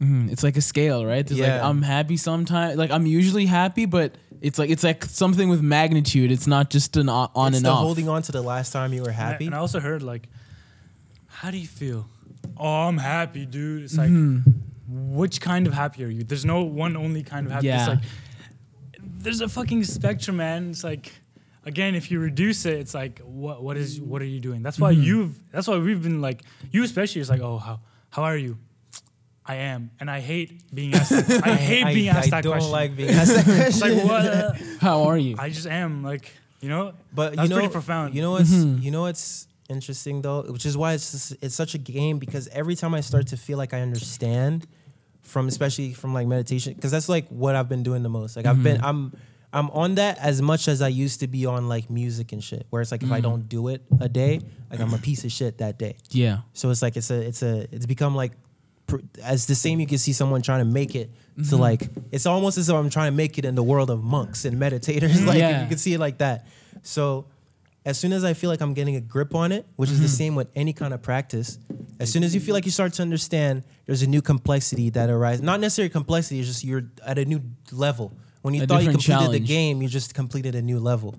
Mhm. It's like a scale, right? There's like Yeah. I'm happy sometimes. Like I'm usually happy, but it's like it's like something with magnitude. It's not just an on, on it's and the off. holding on to the last time you were And I- happy. And I also heard like, how do you feel? Oh, I'm happy, dude. It's like, Mhm. which kind of happy are you? There's no one only kind of happy. Yeah. It's like, there's a fucking spectrum, man. It's like, again, if you reduce it, it's like, what what is what are you doing? That's why Mm-hmm. you've. That's why we've been like, you especially. It's like, oh, how how are you? I am, and I hate being asked. That, I hate being asked I that don't question. like being asked that it's question. like what? uh, How are you? I just am. Like you know. But That's you know, pretty profound. You know what's Mhm. you know what's interesting though, which is why it's just, it's such a game because every time I start to feel like I understand from especially from like meditation because that's like what I've been doing the most. Like I've been I'm I'm on that as much as I used to be on like music and shit. Where it's like if I don't do it a day, like I'm a piece of shit that day. yeah. So it's like it's a it's a it's become like pr- as the same you can see someone trying to make it to mm-hmm. like it's almost as though I'm trying to make it in the world of monks and meditators mm-hmm. like Yeah. you can see it like that. So as soon as I feel like I'm getting a grip on it, which is the mm-hmm. same with any kind of practice, as soon as you feel like you start to understand, there's a new complexity that arises. Not necessarily complexity, it's just you're at a new level. When you A thought you completed the game, you just completed a new level.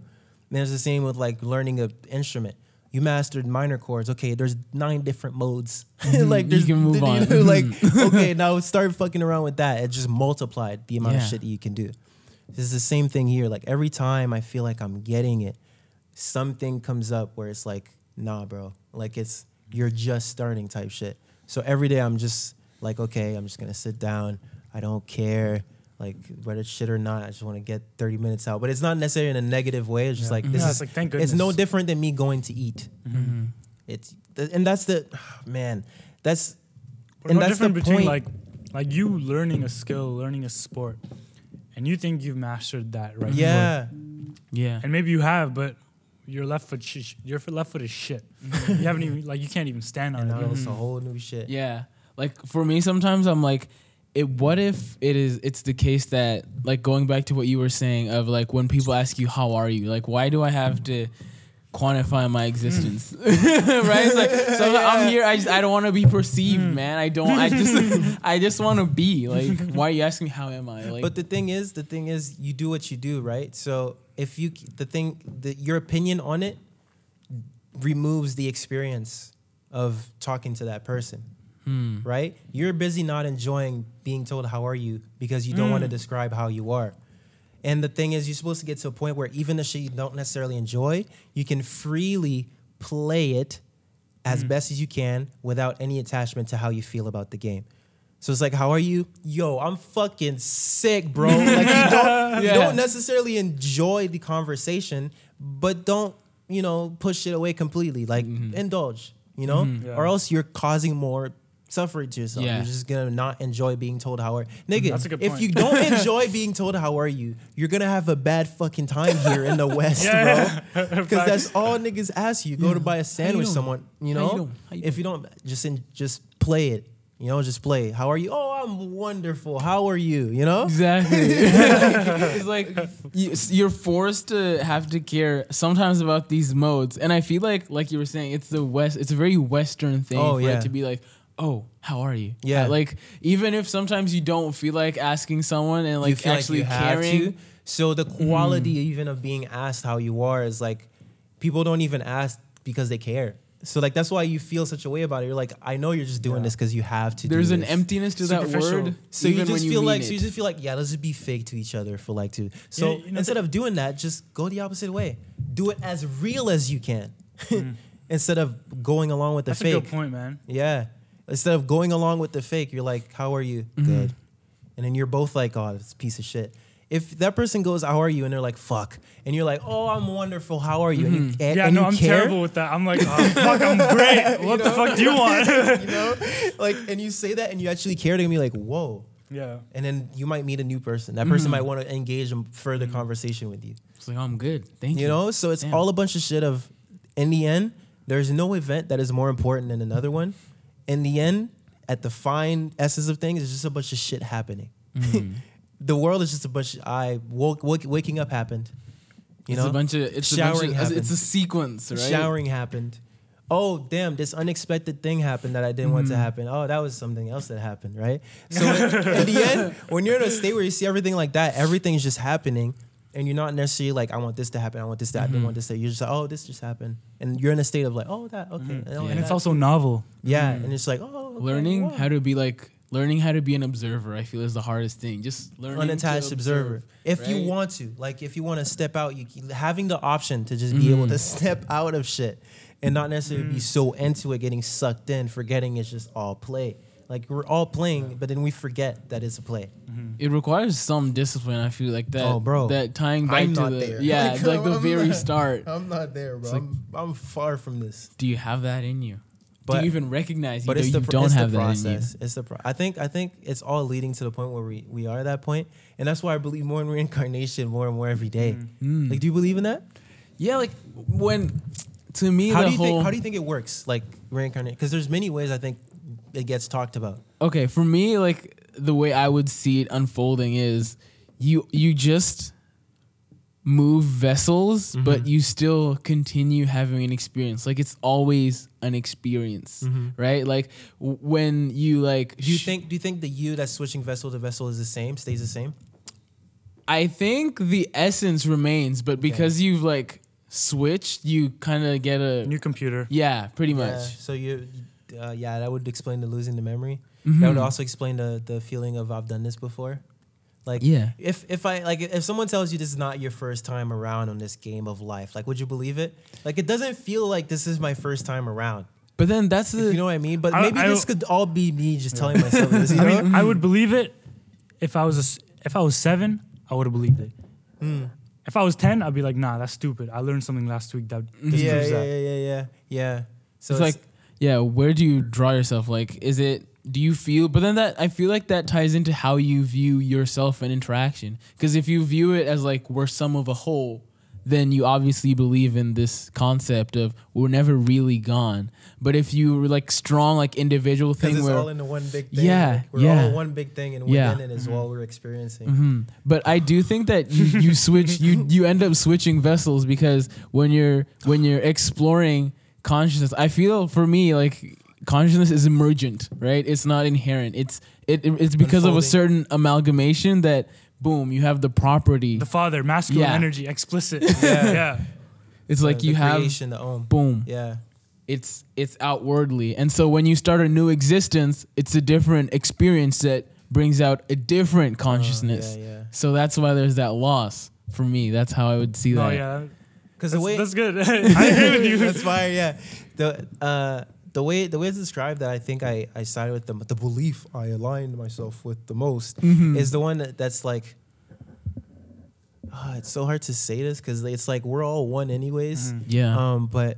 And it's the same with like learning an instrument. You mastered minor chords. Okay, there's nine different modes. like You there's can move on. like okay, now start fucking around with that. It just multiplied the amount of shit that you can do. This is the same thing here. Like every time I feel like I'm getting it, something comes up where it's like nah, bro. Like it's you're just starting type shit. So every day I'm just like, okay, I'm just gonna sit down. I don't care. Like whether it's shit or not, I just want to get 30 minutes out. But it's not necessarily in a negative way. It's just Yeah. like this Yeah, is it's like, thank it's no different than me going to eat. Mm-hmm. It's th- and that's the man. That's But and no that's the between point. like like you learning a skill, learning a sport, and you think you've mastered that, right? yeah. Yeah. And maybe you have, but your left foot, sh- your foot- left foot is shit. you haven't even like you can't even stand on And it. now bro. it's a whole new shit. Yeah. Like for me sometimes I'm like it what if it is it's the case that like going back to what you were saying of like when people ask you how are you? Like why do I have to quantify my existence? Mm. right? It's like so I'm here I just I don't want to be perceived, mm. man. I don't I just I just want to be. Like why are you asking me how am I? Like But the thing is, the thing is, you do what you do, right? So if you, the thing, that your opinion on it removes the experience of talking to that person, hmm. right? You're busy not enjoying being told how are you because you don't want to hmm. describe how you are. And the thing is, you're supposed to get to a point where even the shit you don't necessarily enjoy, you can freely play it as hmm. best as you can without any attachment to how you feel about the game. So it's like, how are you? Yo, I'm fucking sick, bro. Like you don't, you Yeah. don't necessarily enjoy the conversation, but don't, you know, push it away completely. Like mm-hmm. indulge, you know? Mm-hmm. Yeah. Or else you're causing more suffering to yourself. Yeah. You're just gonna not enjoy being told how are mm-hmm. nigga. That's a good if you don't enjoy being told how are you, you're gonna have a bad fucking time here in the West, Yeah, bro. Because that's all niggas ask you. Go to buy a sandwich, doing? someone, you know. you doing? You if you don't, just in, just play it. You know, just play. How are you? Oh, I'm wonderful. How are you? You know. Exactly. it's like you- you're forced to have to care sometimes about these modes, and I feel like, like you were saying, it's the West. It's a very Western thing Oh, for yeah. it to be like, "Oh, how are you?" Yeah. Uh, like even if sometimes you don't feel like asking someone and like you actually like you have caring. to. So the quality even of being asked how you are is like people don't even ask because they care. So like that's why you feel such a way about it. You're like, I know you're just doing Yeah. this because you have to. There's do an this. emptiness to that word. So you just when feel mean like it. so you just feel like yeah, let's just be fake to each other for like two. So Yeah, you know, instead the- of doing that, just go the opposite way. Do it as real as you can, instead of going along with the That's a fake. good point, man. Yeah, instead of going along with the fake, you're like, how are you? Mm-hmm. Good, and then you're both like, oh, this piece of shit. If that person goes, how are you? And they're like, fuck, and you're like, oh, I'm wonderful. How are you? And you, and, Mm-hmm. Yeah, and no, you I'm care, terrible with that. I'm like, oh, fuck, I'm great. What the fuck do you want? you know, like, and you say that, and you actually care to be like, whoa. yeah. and then you might meet a new person. That person Mm-hmm. might want to engage in further conversation with you. it's like, oh, I'm good. Thank you. You know, so it's Damn. all a bunch of shit. Of in the end, there's no event that is more important than another one. In the end, at the fine essence of things, it's just a bunch of shit happening. Mm-hmm. the world is just a bunch. Of, I woke, woke waking up happened. You it's know, a bunch of it's Showering a bunch of, it's a sequence, right? showering happened. Oh damn! This unexpected thing happened that I didn't want to Mm-hmm. happen. Oh, that was something else that happened, right? So in, in the end, when you're in a state where you see everything like that, everything's just happening, and you're not necessarily like, I want this to happen, I want this to happen, Mm-hmm. I want this to. You're just like, oh, this just happened, and you're in a state of like, oh, that okay, oh, Mm-hmm. Yeah. And it's that- also novel. yeah, and it's like, oh, okay, learning wow. how to be like learning how to be an observer i feel is the hardest thing just learning to unattached observer. observe, If you want to, like, if you want to step out, you having the option to just be able Mm-hmm. to step out of shit and not necessarily Mm. be so into it, getting sucked in, forgetting it's just all play. Like we're all playing, but then we forget that it's a play. it requires some discipline i feel like that Oh, bro. that tying back I'm to not the there. yeah Like, like the I'm very not- start I'm not there, bro. like- I'm, I'm far from this. do you have that in you do But- you even recognize you, But know, it's you the pro- don't it's have the that process. It's the pro- I think I think it's all leading to the point where we, we are at that point, and that's why I believe more in reincarnation more and more every day. in you Mm. Like, do you believe in that? yeah like when to me How the do you whole think? How do you think it works? Like reincarnation? Because there's many ways I think it gets talked about. okay for me like the way i would see it unfolding is you you just move vessels Mm-hmm. but you still continue having an experience like it's always an experience right like w- when you like Mm-hmm. Do you sh- think? Do you think the you that's switching vessel to vessel is the same? Stays the same? i think the essence remains but because you've like switched you kind of get a New computer. yeah pretty Yeah. much So you, uh, yeah, that would explain the losing the memory. Mm-hmm. That would also explain the the feeling of I've done this before. Like Yeah. if if I like if someone tells you this is not your first time around on this game of life, like would you believe it? Like it doesn't feel like this is my first time around. But then that's If the you know what I mean? But I- maybe I- this could all be me just telling myself this. You I know? mean, I would believe it if I was a s if I was seven. I would have believed it. Hmm. If I was ten, I'd be like, nah, that's stupid. I learned something last week that yeah, disproves yeah, that. yeah, yeah, yeah, yeah. So it's like yeah where do you draw yourself like is it do you feel but then that i feel like that ties into how you view yourself and interaction because if you view it as like we're some of a whole then you obviously believe in this concept of we're never really gone but if you were like strong like individual because thing it's where all into one big thing. Yeah, like, we're yeah. all one big thing, and Yeah. within it is all we're experiencing. Mhm. But I do think that you, you switch you you end up switching vessels because when you're when you're exploring consciousness, I feel for me like consciousness is emergent, right? It's not inherent. It's it, it's because of a certain amalgamation that boom, you have the property. The father, masculine Yeah. energy, explicit. Yeah. yeah. it's like The- you the have creation, the own. boom. Yeah. It's it's outwardly. And so when you start a new existence, it's a different experience that brings out a different consciousness. Oh, yeah, yeah. So that's why there's that loss for me. That's how I would see Oh that. yeah. Because the way that's good. I agree with you. That's fire. Yeah. The uh, the way the way it's described that I think I I sided with the the belief I aligned myself with the most Mhm. is the one that, that's like. ah, it's so hard to say this because it's like we're all one anyways. Mhm. Yeah. Um, but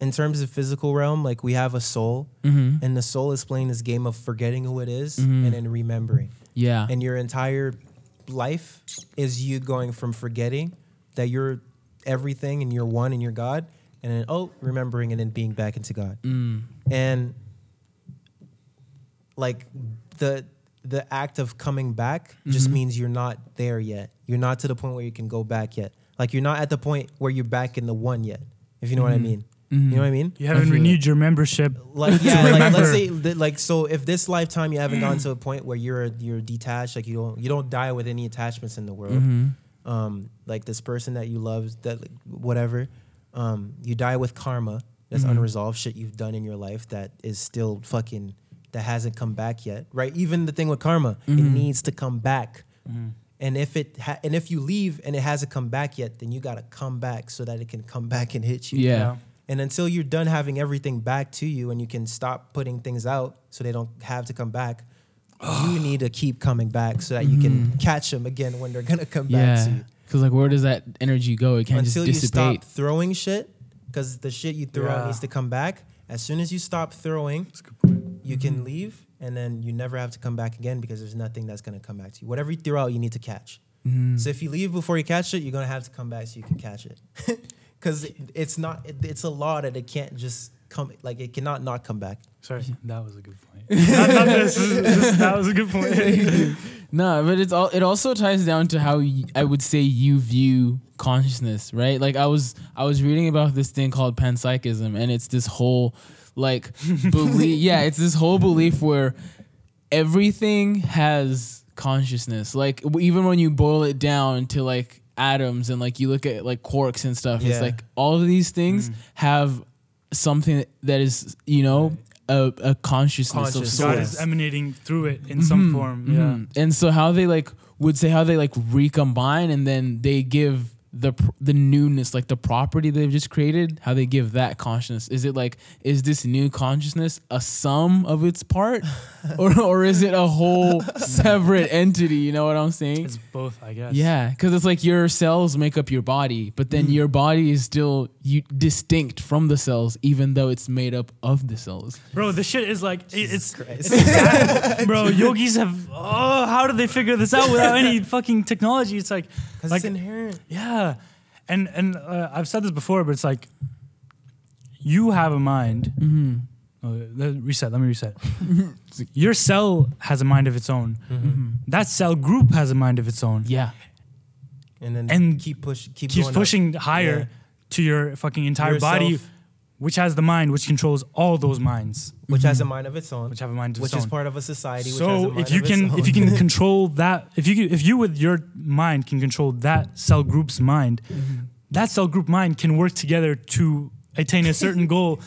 in terms of physical realm, like we have a soul, mm-hmm. and the soul is playing this game of forgetting who it is Mhm. and then remembering. Yeah. And your entire life is you going from forgetting that you're everything and you're one and you're God, and then oh, remembering and then being back into God. mm. And like the the act of coming back just Mhm. means you're not there yet. You're not to the point where you can go back yet. Like you're not at the point where you're back in the one yet. If you know what I Mhm. mean. Mhm. You know what I mean? You haven't feel renewed your membership. like To yeah, like let's say that, like so if this lifetime you haven't gotten to a point where you're you're detached, like you don't you don't die with any attachments in the world. Um, like this person that you love, that like, whatever, um, you die with karma. That's Mhm. unresolved shit you've done in your life that is still fucking that hasn't come back yet, right? Even the thing with karma, it Mhm. needs to come back. Mhm. And if it ha- and if you leave and it hasn't come back yet, then you gotta come back so that it can come back and hit you. Yeah. And until you're done having everything back to you and you can stop putting things out so they don't have to come back, you need to keep coming back so that you can Mhm. catch them again when they're going to come back to Yeah. you. Because like, where does that energy go? It can't Until you just dissipate. stop throwing shit, because the shit you throw out Yeah. needs to come back. As soon as you stop throwing, That's a good point. you can leave and then you never have to come back again because there's nothing that's going to come back to you. Whatever you throw out, you need to catch. Mhm. So if you leave before you catch it, you're gonna have to come back so you can catch it, because it, it's not. It, it's a law that it can't just come. Like it cannot not come back. Sorry, that was a good point. not, not this, this- that was a good point. no, but it's all. It also ties down to how y- I would say you view consciousness, right? Like I was, I was reading about this thing called panpsychism, and it's this whole like belief. yeah, it's this whole belief where everything has consciousness. Like even when you boil it down to like atoms and like you look at like quarks and stuff, Yeah. it's like all of these things Mm. have something that is, you know, a, a consciousness of Conscious. God is emanating through it in some Mhm, form. mhm. And so how they like would say how they like recombine and then they give the the newness like the property they've just created how they give that consciousness is it like is this new consciousness a sum of its part or or is it a whole separate entity you know what i'm saying It's both, I guess. yeah because it's like your cells make up your body but then mm-hmm. your body is still you distinct from the cells even though it's made up of the cells Bro, this shit is like it- it's, Christ. it's exact- bro. Yogis have oh, how did they figure this out without any fucking technology? It's like, Because like it's inherent. yeah, and and uh, I've said this before, but it's like you have a mind. mm-hmm. Oh, let, reset. Let me reset. Your cell has a mind of its own. Mm-hmm. That cell group has a mind of its own. yeah And then And keep push, keep Keeps going up. pushing higher Yeah. to your fucking entire body, Yourself, which has the mind, which controls all those minds, which has a mm-hmm. mind of its own, which have a mind of which its is own. part of a society. which has a So mind if you of its can if you own. can control that if you can, if you with your mind can control that cell group's mind, mm-hmm. that cell group mind can work together to attain a certain goal.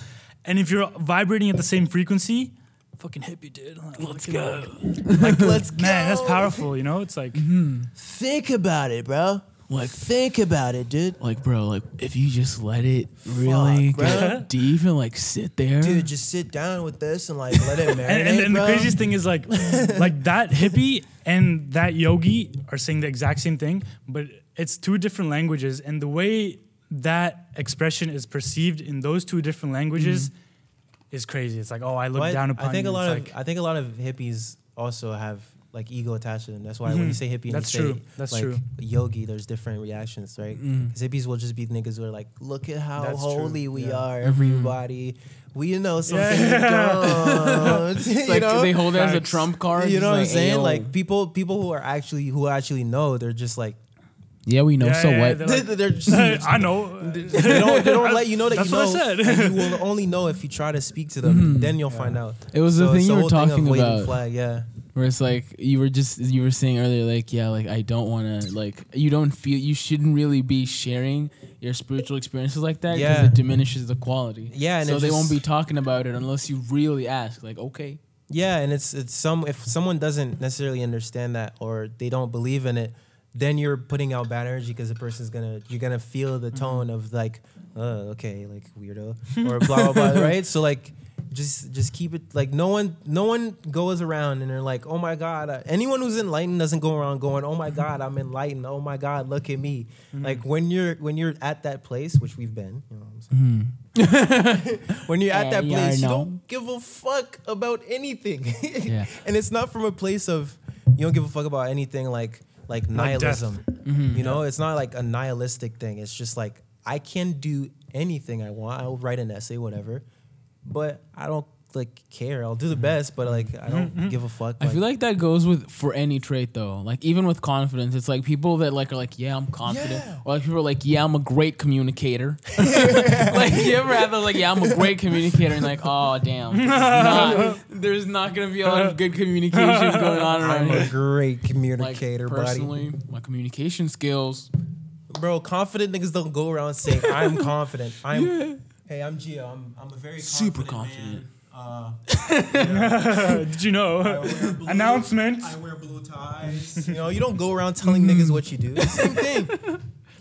And if you're vibrating at the same frequency, fucking hippie, dude. Like, Let's go. like, let's go. Man, that's powerful. You know, it's like mm-hmm. Think about it, bro. Like- think about it, dude. Like, bro, like if you just let it really bro. get deep and like sit there, Dude, just sit down with this and like let it marinate, and, and, and the bro. craziest thing is like like that hippie and that yogi are saying the exact same thing but it's two different languages and the way that expression is perceived in those two different languages mm-hmm. is crazy it's like oh i look But down upon I think you. a lot It's of like, I think a lot of hippies also have like ego attached to them. That's why when you Mhm. say hippie, and That's you say. That's like true. yogi, there's different reactions, right? Mm. Because hippies will just be niggas who are like, look at how That's true. holy we Yeah. are, everybody. We know something Yeah. don't. It's you like know? they hold it as a trump card. you know just what I'm saying? "Ayo." Like people, people who are actually who actually know, they're just like yeah, we know. Yeah, so yeah, what? they're they're, like- they're just, i know they don't, they don't let you know that That's you what. I said. and you will only know if you try to speak to them. Mhm. Then you'll find out. It was So the thing you were whole thing of talking about. Flag, yeah. Where it's like you were just you were saying earlier, like yeah, like I don't want to like you don't feel you shouldn't really be sharing your spiritual experiences like that because Yeah. it diminishes the quality. Yeah, and so they won't be talking about it unless you really ask. Like okay, Yeah, and it's it's some if someone doesn't necessarily understand that or they don't believe in it, then you're putting out bad energy because the person's gonna you're gonna feel the tone of like, uh, okay, like weirdo or blah blah blah, right? So like, just just keep it like no one no one goes around and they're like, oh my god, uh, anyone who's enlightened doesn't go around going, oh my god, I'm enlightened, oh my god, look at me. Like when you're when you're at that place, which we've been, you know what I'm saying. mm. when you're at that yeah, place, you know. don't give a fuck about anything. Yeah. and it's not from a place of you don't give a fuck about anything like like Like nihilism. Mm-hmm. You know, it's not like a nihilistic thing. It's just like I can do anything I want. I'll write an essay, whatever. But I don't like care. I'll do the mm-hmm. best, but like I don't mm-hmm. give a fuck. I feel like that goes with for any trait though. Like even with confidence, it's like people that like are like, yeah, I'm confident, Yeah. or like people are like, yeah, I'm a great communicator. like you ever have those like, yeah, I'm a great communicator, and like, oh damn, there's not, there's not gonna be a lot of good communication going on around I'm a great Like communicator, buddy. personally, my communication skills. Bro, confident niggas don't go around saying I'm confident. I'm Hey, I'm Gio. I'm I'm a very Super confident. confident. man. Uh, did you know I wear blue- announcement I wear blue ties. You know, you don't go around telling niggas what you do. Same thing.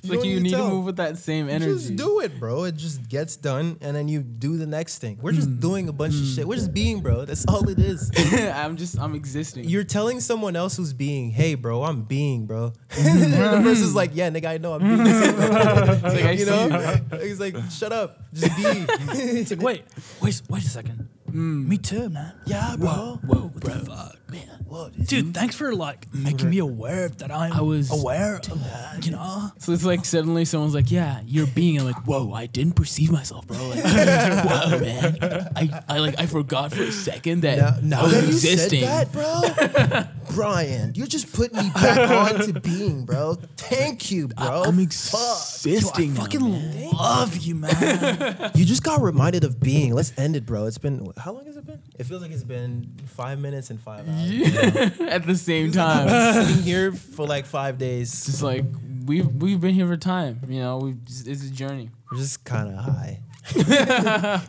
It's like you need tell. to move with that same energy. Just do it, bro. It just gets done, and then you do the next thing. We're Hmm. just doing a bunch of shit. We're just being, bro. That's all it is. I'm just I'm existing. You're telling someone else who's being, hey, bro, I'm being, bro. and the person's like, yeah, nigga, I know I'm being. This It's like, I you see know? He's like, shut up, just be. it's like wait wait wait a second me too man yeah, bro. whoa what bro fuck man What? dude thanks for like making me aware that i'm I was- aware of that you know So it's like suddenly someone's like, "Yeah, you're being." I'm like, "Whoa, I didn't perceive myself, bro. Like, whoa, man. I, I like I forgot for a second that Now, now I was that you existing." said that, bro, Brian, you just put me back on to being, bro. Thank you, bro. I'm Fuck. existing. now, fucking man. love you man You just got reminded of being. Let's end it, bro. It's been how long has it been? It feels like it's been five minutes and five hours. At the same time, Sitting here for like five days. just like we've we've been here for time. You know, we it's a journey. We're just kind of high.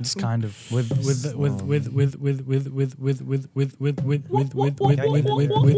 just kind of with with with with with with with with with with with with with with with with with with with